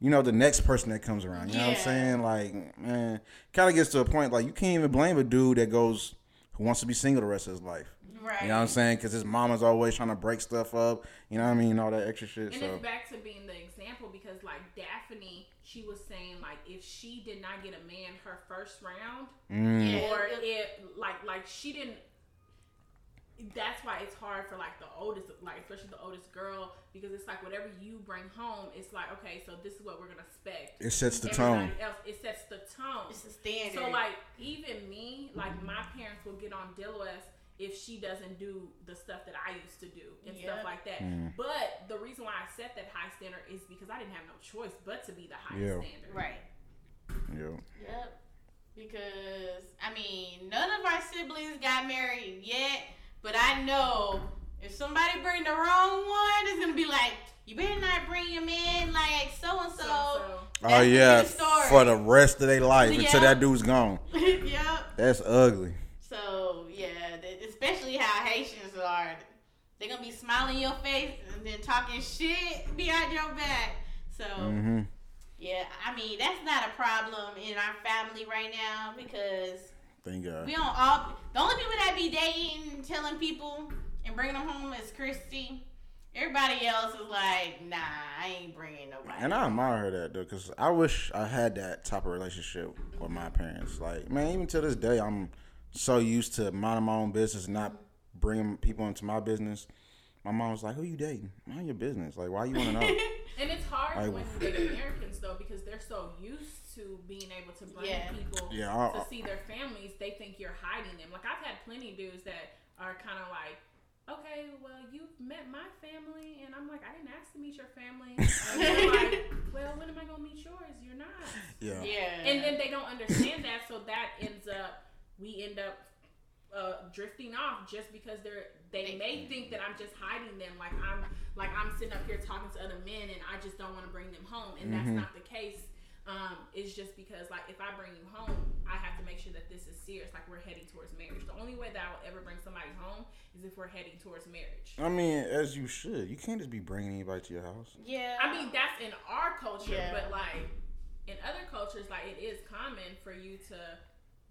you know, the next person that comes around. You know what I'm saying? Like, man, kind of gets to a point like you can't even blame a dude that goes who wants to be single the rest of his life. Right. You know what I'm saying? Because his mama's always trying to break stuff up. You know what I mean? All that extra shit. And so it's back to being the example because, like Daphne, she was saying like if she did not get a man her first round, mm, or it like like she didn't. That's why it's hard for like the oldest, like especially the oldest girl, because it's like whatever you bring home, it's like okay, so this is what we're gonna expect. it sets the Everybody tone. Else, it sets the tone. It's a standard. So like even me, like my parents will get on Dilois if she doesn't do the stuff that I used to do and Yep. stuff like that. Mm. But the reason why I set that high standard is because I didn't have no choice but to be the high Yeah. standard. right. Yeah. Yep. Because I mean, none of our siblings got married yet, but I know if somebody bring the wrong one, it's gonna be like, you better not bring him in like so and so. So, Oh yeah, story. for the rest of their life until that dude's gone. yep. That's ugly. So yeah, especially how Haitians are. They're gonna be smiling in your face and then talking shit behind your back. So hmm yeah, I mean that's not a problem in our family right now because Thank God. we don't all. The only people that be dating, and telling people, and bringing them home is Christy. Everybody else is like, nah, I ain't bringing nobody. And I admire her that though, cause I wish I had that type of relationship with my parents. Like, man, even to this day, I'm so used to minding my own business, and not bringing people into my business. My mom was like, "Who you dating? Mind your business. Like, why you want to know?" and it's hard I- when you date Americans though because they're so used to being able to bring Yeah. people Yeah, I- to see their families. They think you're hiding them. Like I've had plenty of dudes that are kind of like. Okay, well, you've met my family, and I'm like, I didn't ask to meet your family. And like, well, when am I gonna meet yours? You're not. yeah. yeah. and then they don't understand that so that ends up we end up uh, drifting off just because they're they may think that I'm just hiding them like I'm like I'm sitting up here talking to other men and I just don't want to bring them home and that's not the case just because like if I bring you home I have to make sure that this is serious like we're heading towards marriage the only way that I will ever bring somebody home is if we're heading towards marriage I mean, as you should. You can't just be bringing anybody to your house. yeah. I mean, that's in our culture, Yeah. but like in other cultures, like it is common for you to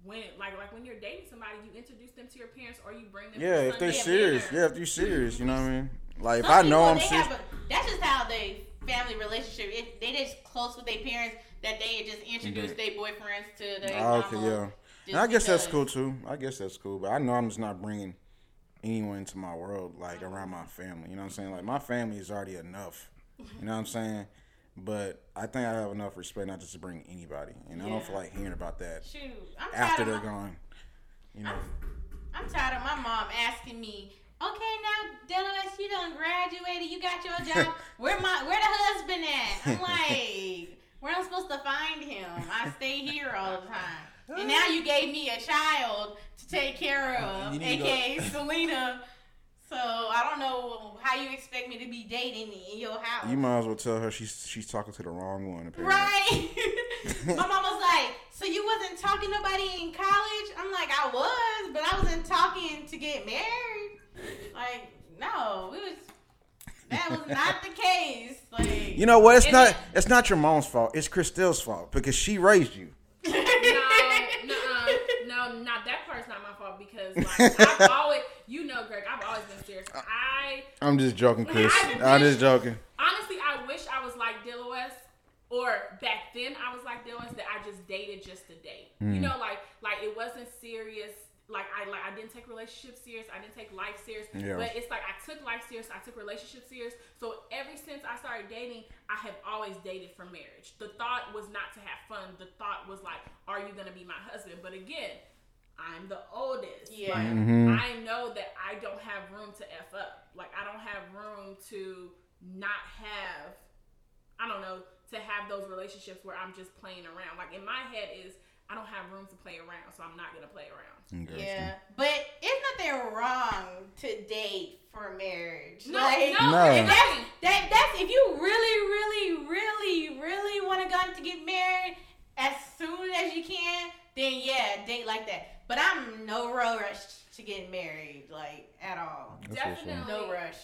when like like when you're dating somebody, you introduce them to your parents or you bring them. Yeah, for if they're serious. dinner. Yeah, if you're serious, you know what I mean. Like if I know people, I'm serious. a- that's just how they family relationship. If they just close with their parents, that they just introduce their boyfriends to their Oh, okay, yeah. And I guess that's cool too. I guess that's cool, but I know I'm just not bringing anyone into my world like around my family. You know what I'm saying? Like my family is already enough. You know what I'm saying? But I think I have enough respect not just to bring anybody, and I don't feel like hearing about that Shoot, I'm after tired they're my, gone. You know? I'm tired of my mom asking me. Okay, now Delos, you done graduated. You got your job. Where my where the husband at? I'm like, where am I'm supposed to find him? I stay here all the time. And now you gave me a child to take care of, go- aka Selena. So I don't know how you expect me to be dating in your house. You might as well tell her she's she's talking to the wrong one. Apparently. Right. My mom was like, "So you wasn't talking to nobody in college?" I'm like, "I was, but I wasn't talking to get married." Like, no, it was. That was not the case. Like, You know what? It's And not. then- It's not your mom's fault. It's Christelle's fault because she raised you. no, no, no, not that part's not my fault because like I've always You know, Greg, I've always been serious. I I'm just joking, Chris. I I'm just joking. honestly, I wish I was like Dillis, or back then I was like Dillis that I just dated just to date. You Mm. know, like like it wasn't serious. Like I like I didn't take relationships serious. I didn't take life serious. Yeah. But it's like I took life serious. I took relationships serious. So ever since I started dating, I have always dated for marriage. The thought was not to have fun. The thought was like, are you gonna be my husband? But again. I'm the oldest. Yeah. Like, Mhm. I know that I don't have room to f up. Like I don't have room to not have. I don't know to have those relationships where I'm just playing around. Like in my head is I don't have room to play around, so I'm not gonna play around. Yeah, but it's nothing wrong to date for marriage. No, like, no, No. If it's that's, not. that, that's if you really, really, really, really want to go to get married as soon as you can, then yeah, date like that. But I'm no rush to get married, like at all. That's. Definitely. No rush.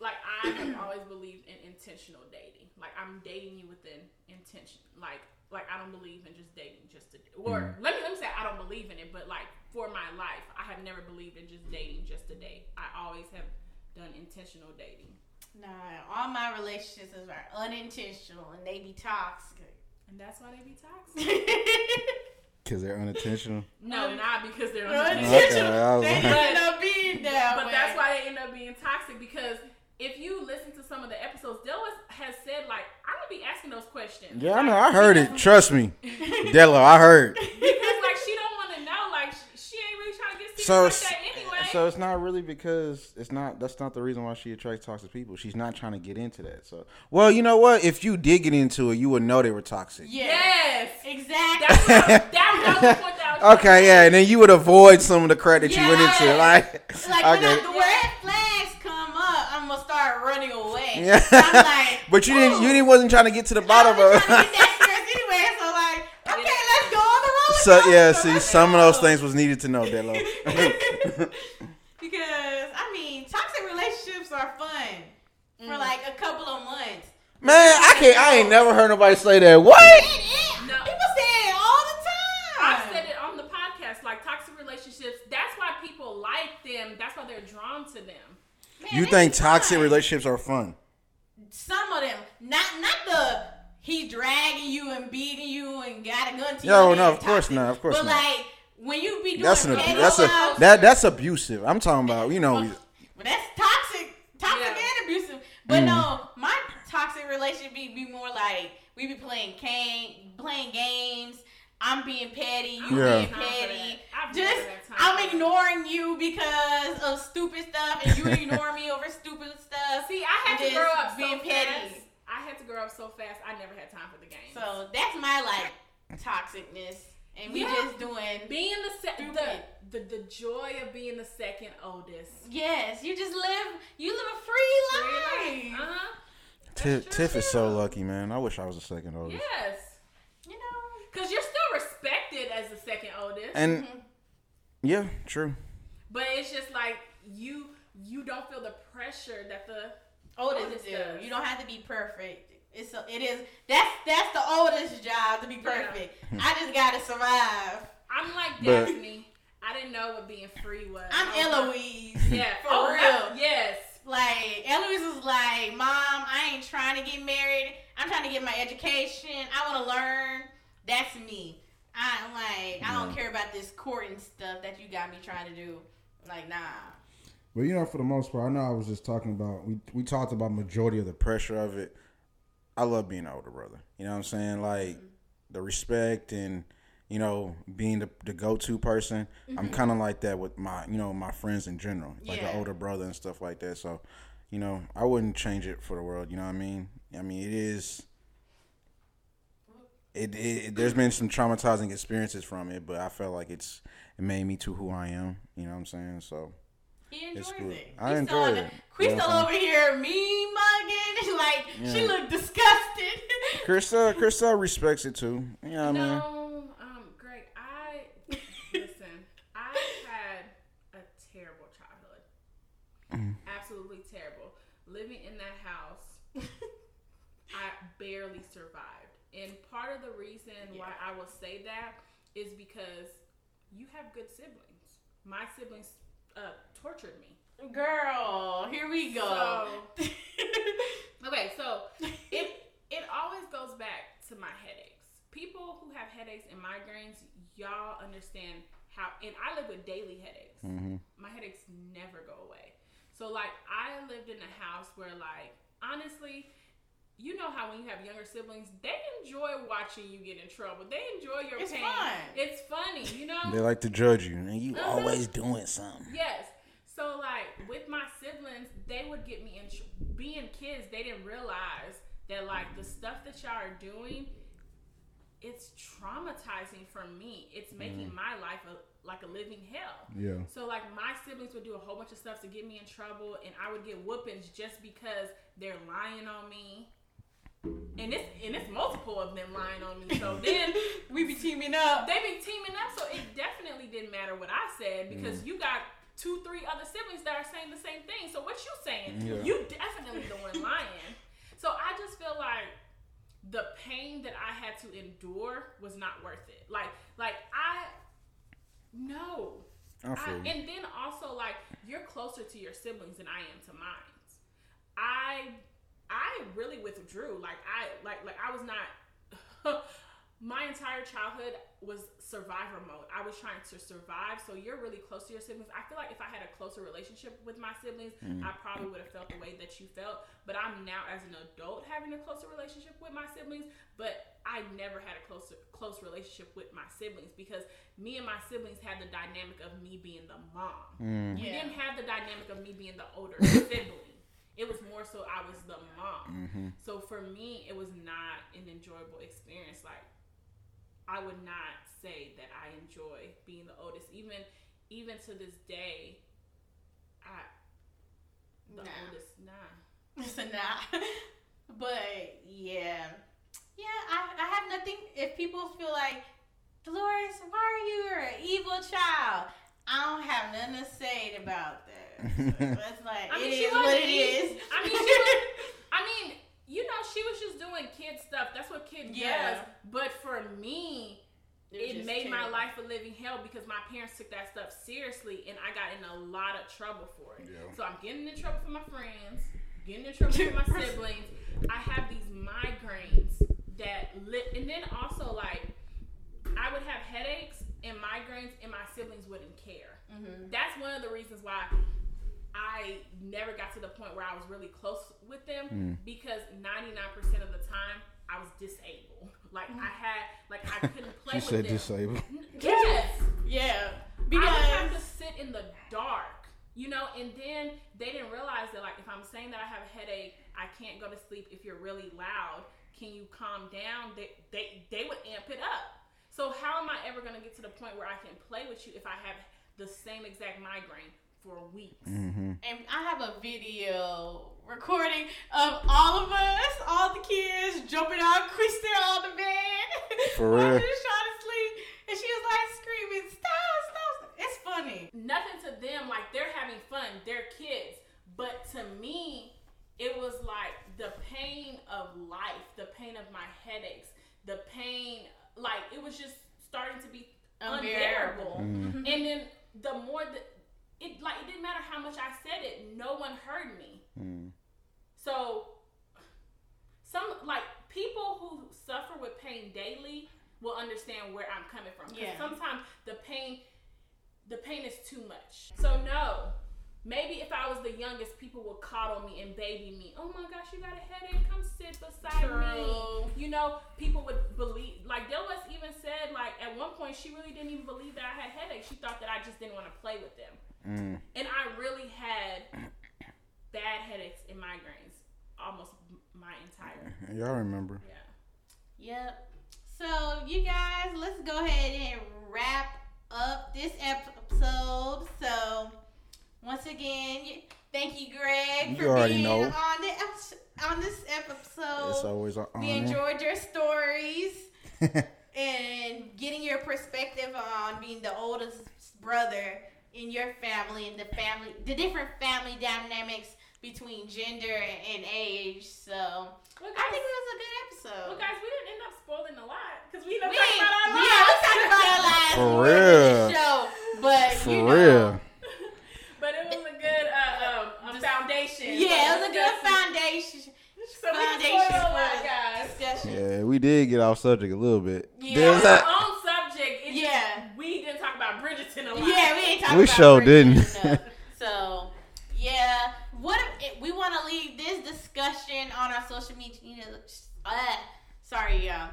Like I have always believed in intentional dating. Like I'm dating you with an intention. Like like I don't believe in just dating just to or mm-hmm. let me let me say I don't believe in it, but like for my life, I have never believed in just dating just to date. I always have done intentional dating. Nah, all my relationships are unintentional and they be toxic. And that's why they be toxic. Because they're unintentional. No, not because they're unintentional. unintentional. Okay, they like- end up being that But way. that's why they end up being toxic because if you listen to some of the episodes, Dillis has said like, I'm gonna be asking those questions. Yeah, I know. I heard it. doesn't- Trust me, Delo. I heard. because like she don't want to know. Like she, she ain't really trying to get serious So, like that anyway. so it's not really because it's not. That's not the reason why she attracts toxic people. She's not trying to get into that. So, well, you know what? If you did get into it, you would know they were toxic. yes, exactly. that's what, that, that was the point that I was Okay, yeah, and then you would avoid some of the crap that you went into. Yeah. Like, Like when okay. I, the red flags come up, I'm gonna start running away. Yeah. I'm like, but you didn't. You didn't wasn't trying to get to the bottom of. trying to get that serious anyway, so like, okay, let's go on the road. So now. yeah, So see, let's some of those things was needed to know, Delo. because I mean, toxic relationships are fun for Mm. like a couple of months. Man, I can't. I ain't never heard nobody say that. What? No. People say it all the time. I said it on the podcast. Like toxic relationships, that's why people like them. That's why they're drawn to them. Man, You think toxic fun. relationships are fun? Some of them, not not the he dragging you and beating you and got a gun to you. No, and no, of course toxic. not, of course but not. But like when you be doing That's an petty abu- that's a that that's abusive. I'm talking about you know. But that's toxic, toxic Yeah. and abusive. But Mm. no, my toxic relationship be, be more like we be playing game, playing games. I'm being petty, you Yeah. being petty. I've Just never had time I'm ignoring you because of stupid stuff, and you ignore me over stupid stuff. See, I had and to grow just up so petty. fast. I had to grow up so fast. I never had time for the game. So that's my like toxicness, and we Yeah. just doing. being the, se- the the the joy of being the second oldest. Yes, you just live. You live a free life. Uh huh. Tiff, Tiff is so lucky, man. I wish I was the second oldest. Yes, You know. Because you're still respected as the second oldest. And Mhm. yeah, true. but it's just like you you don't feel the pressure that the oldest Oldest do. does. You don't have to be perfect. It's a, it is that's that's the oldest job to be perfect. I just gotta survive. I'm like But- Daphne. I didn't know what being free was. I'm I was Eloise. Yeah, for oh, real. Yes. Like Eloise was like, "Mom, I ain't trying to get married. I'm trying to get my education. I want to learn. That's me. I'm like, I don't care about this courting stuff that you got me trying to do. Like, nah. But you know, for the most part, I know I was just talking about we we talked about majority of the pressure of it. I love being an older brother. You know what I'm saying? Like mm-hmm. the respect and you know being the, the go to person. I'm mm-hmm. kind of like that with my you know my friends in general, like Yeah. an older brother and stuff like that. So you know I wouldn't change it for the world. You know what I mean? I mean it is. It, it there's been some traumatizing experiences from it, but I felt like it's it made me to who I am. You know what I'm saying? So. He enjoys It's good. it. I He's enjoy it. on- Crystal Yeah. over here, me mugging. Like she looked disgusted. Crystal, Krista respects it too. You know what I mean? No, um, Greg, I listen. I had a terrible childhood. Mm. Absolutely terrible. Living in that house, I barely survived. And part of the reason why I will say that is because you have good siblings. My siblings uh, tortured me. Girl, here we go. Okay, so it it always goes back to my headaches. People who have headaches and migraines, y'all understand how. And I live with daily headaches. hmm My headaches never go away. So like I lived in a house where like honestly. You know how when you have younger siblings, they enjoy watching you get in trouble. They enjoy your It's pain. fun. It's funny, you know. They like to judge you, and you Uh-huh. always doing something. Yes. So like with my siblings, they would get me in. tr- Being kids, they didn't realize that like the stuff that y'all are doing, it's traumatizing for me. It's making my life a, like a living hell. Yeah. So like my siblings would do a whole bunch of stuff to get me in trouble, and I would get whoopings just because they're lying on me. And it's and it's multiple of them lying on me. So then we be teaming up. they be teaming up, so it definitely didn't matter what I said because mm. you got two, three other siblings that are saying the same thing. So what you saying? Yeah. You definitely the one lying. So I just feel like the pain that I had to endure was not worth it. Like, like I no. I I, feel you. and then also like you're closer to your siblings than I am to mine. I I really withdrew. Like I like like I was not my entire childhood was survivor mode. I was trying to survive. So you're really close to your siblings. I feel like if I had a closer relationship with my siblings, I probably would have felt the way that you felt. But I'm now as an adult having a closer relationship with my siblings. But I never had a closer close relationship with my siblings because me and my siblings had the dynamic of me being the mom. Mm. We Yeah. didn't have the dynamic of me being the older sibling. It was more so I was the mom. Mm-hmm. So for me, it was not an enjoyable experience. Like I would not say that I enjoy being the oldest. Even even to this day, I the Nah. oldest nah. So nah. But yeah. Yeah, I, I have nothing if people feel like Dolores, why are you an evil child? I don't have nothing to say about that. So it's like I mean, it she is what wasn't it evil. I mean, she was, I mean, you know, she was just doing kid stuff. That's what kid Yeah. does. But for me, was it just made my life a living hell because my parents took that stuff seriously and I got in a lot of trouble for it. Yeah. So I'm getting in trouble for my friends, getting in trouble for my siblings. I have these migraines that lit, and then also like I would have headaches and migraines, and my siblings wouldn't care. Mhm. That's one of the reasons why I never got to the point where I was really close with them Mm. because 99% of the time I was disabled. Like I had, like I couldn't play She with said them. disabled. Yes. Yeah. I would have to sit in the dark, you know, and then they didn't realize that, like, if I'm saying that I have a headache, I can't go to sleep if you're really loud. Can you calm down? They they they would amp it up. So how am I ever gonna get to the point where I can play with you if I have the same exact migraine for weeks? Mm-hmm. and I have a video recording of all of us, all the kids jumping out, Christelle on the bed. For real? she trying to sleep, and she was like screaming, "Stop! Stop!" It's funny. Nothing to them, like they're having fun, they're kids. But to me, it was like the pain of life, the pain of my headaches, the pain, like it was just starting to be unbearable. Mm-hmm. And then the more that it like it didn't matter how much I said it, no one heard me. Mm. So some like people who suffer with pain daily will understand where I'm coming from. 'Cause Yeah. sometimes the pain the pain is too much. So no. Maybe if I was the youngest, people would coddle me and baby me. Oh my gosh, you got a headache? Come sit beside True. me. You know, people would believe. Like Delos even said, like at one point, she really didn't even believe that I had headaches. She thought that I just didn't want to play with them. Mm. And I really had bad headaches and migraines almost my entire Y'all remember? yeah. Yep. So you guys, let's go ahead and wrap up this episode. So once again, thank you, Greg, You for already being know. on the on this episode. It's episode. always an we enjoyed your stories and getting your perspective on being the oldest brother in your family and the family, the different family dynamics between gender and age. So Well, I think it was a good episode. well, guys, we didn't end up spoiling a lot because we ended up We talking about our lives. yeah, we talked about our lives For more real. the show, but For you know, real. foundation. Yeah, it was a good foundation. So foundation lot, discussion. Yeah, we did get off subject a little bit. Yeah, that, on subject. yeah, just, we didn't talk about Bridgerton a lot. Yeah, we ain't talking. We sure didn't. so, yeah, what if we want to leave this discussion on our social media? You know, uh, sorry, y'all.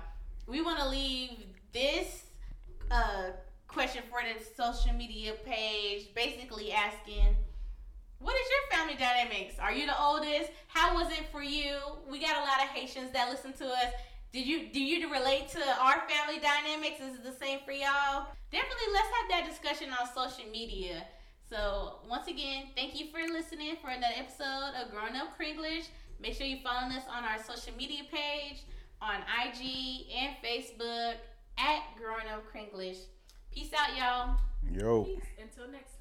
We want to leave this uh, question for the social media page, basically asking what is your family dynamics? Are you the oldest? How was it for you? We got a lot of Haitians that listen to us. Did you do you relate to our family dynamics? Is it the same for y'all? Definitely let's have that discussion on social media. So once again, thank you for listening for another episode of Growing Up Kringlish. Make sure you follow us on our social media page on IG and Facebook at Growing Up Kringlish. Peace out, y'all. Yo. Peace. Until next time.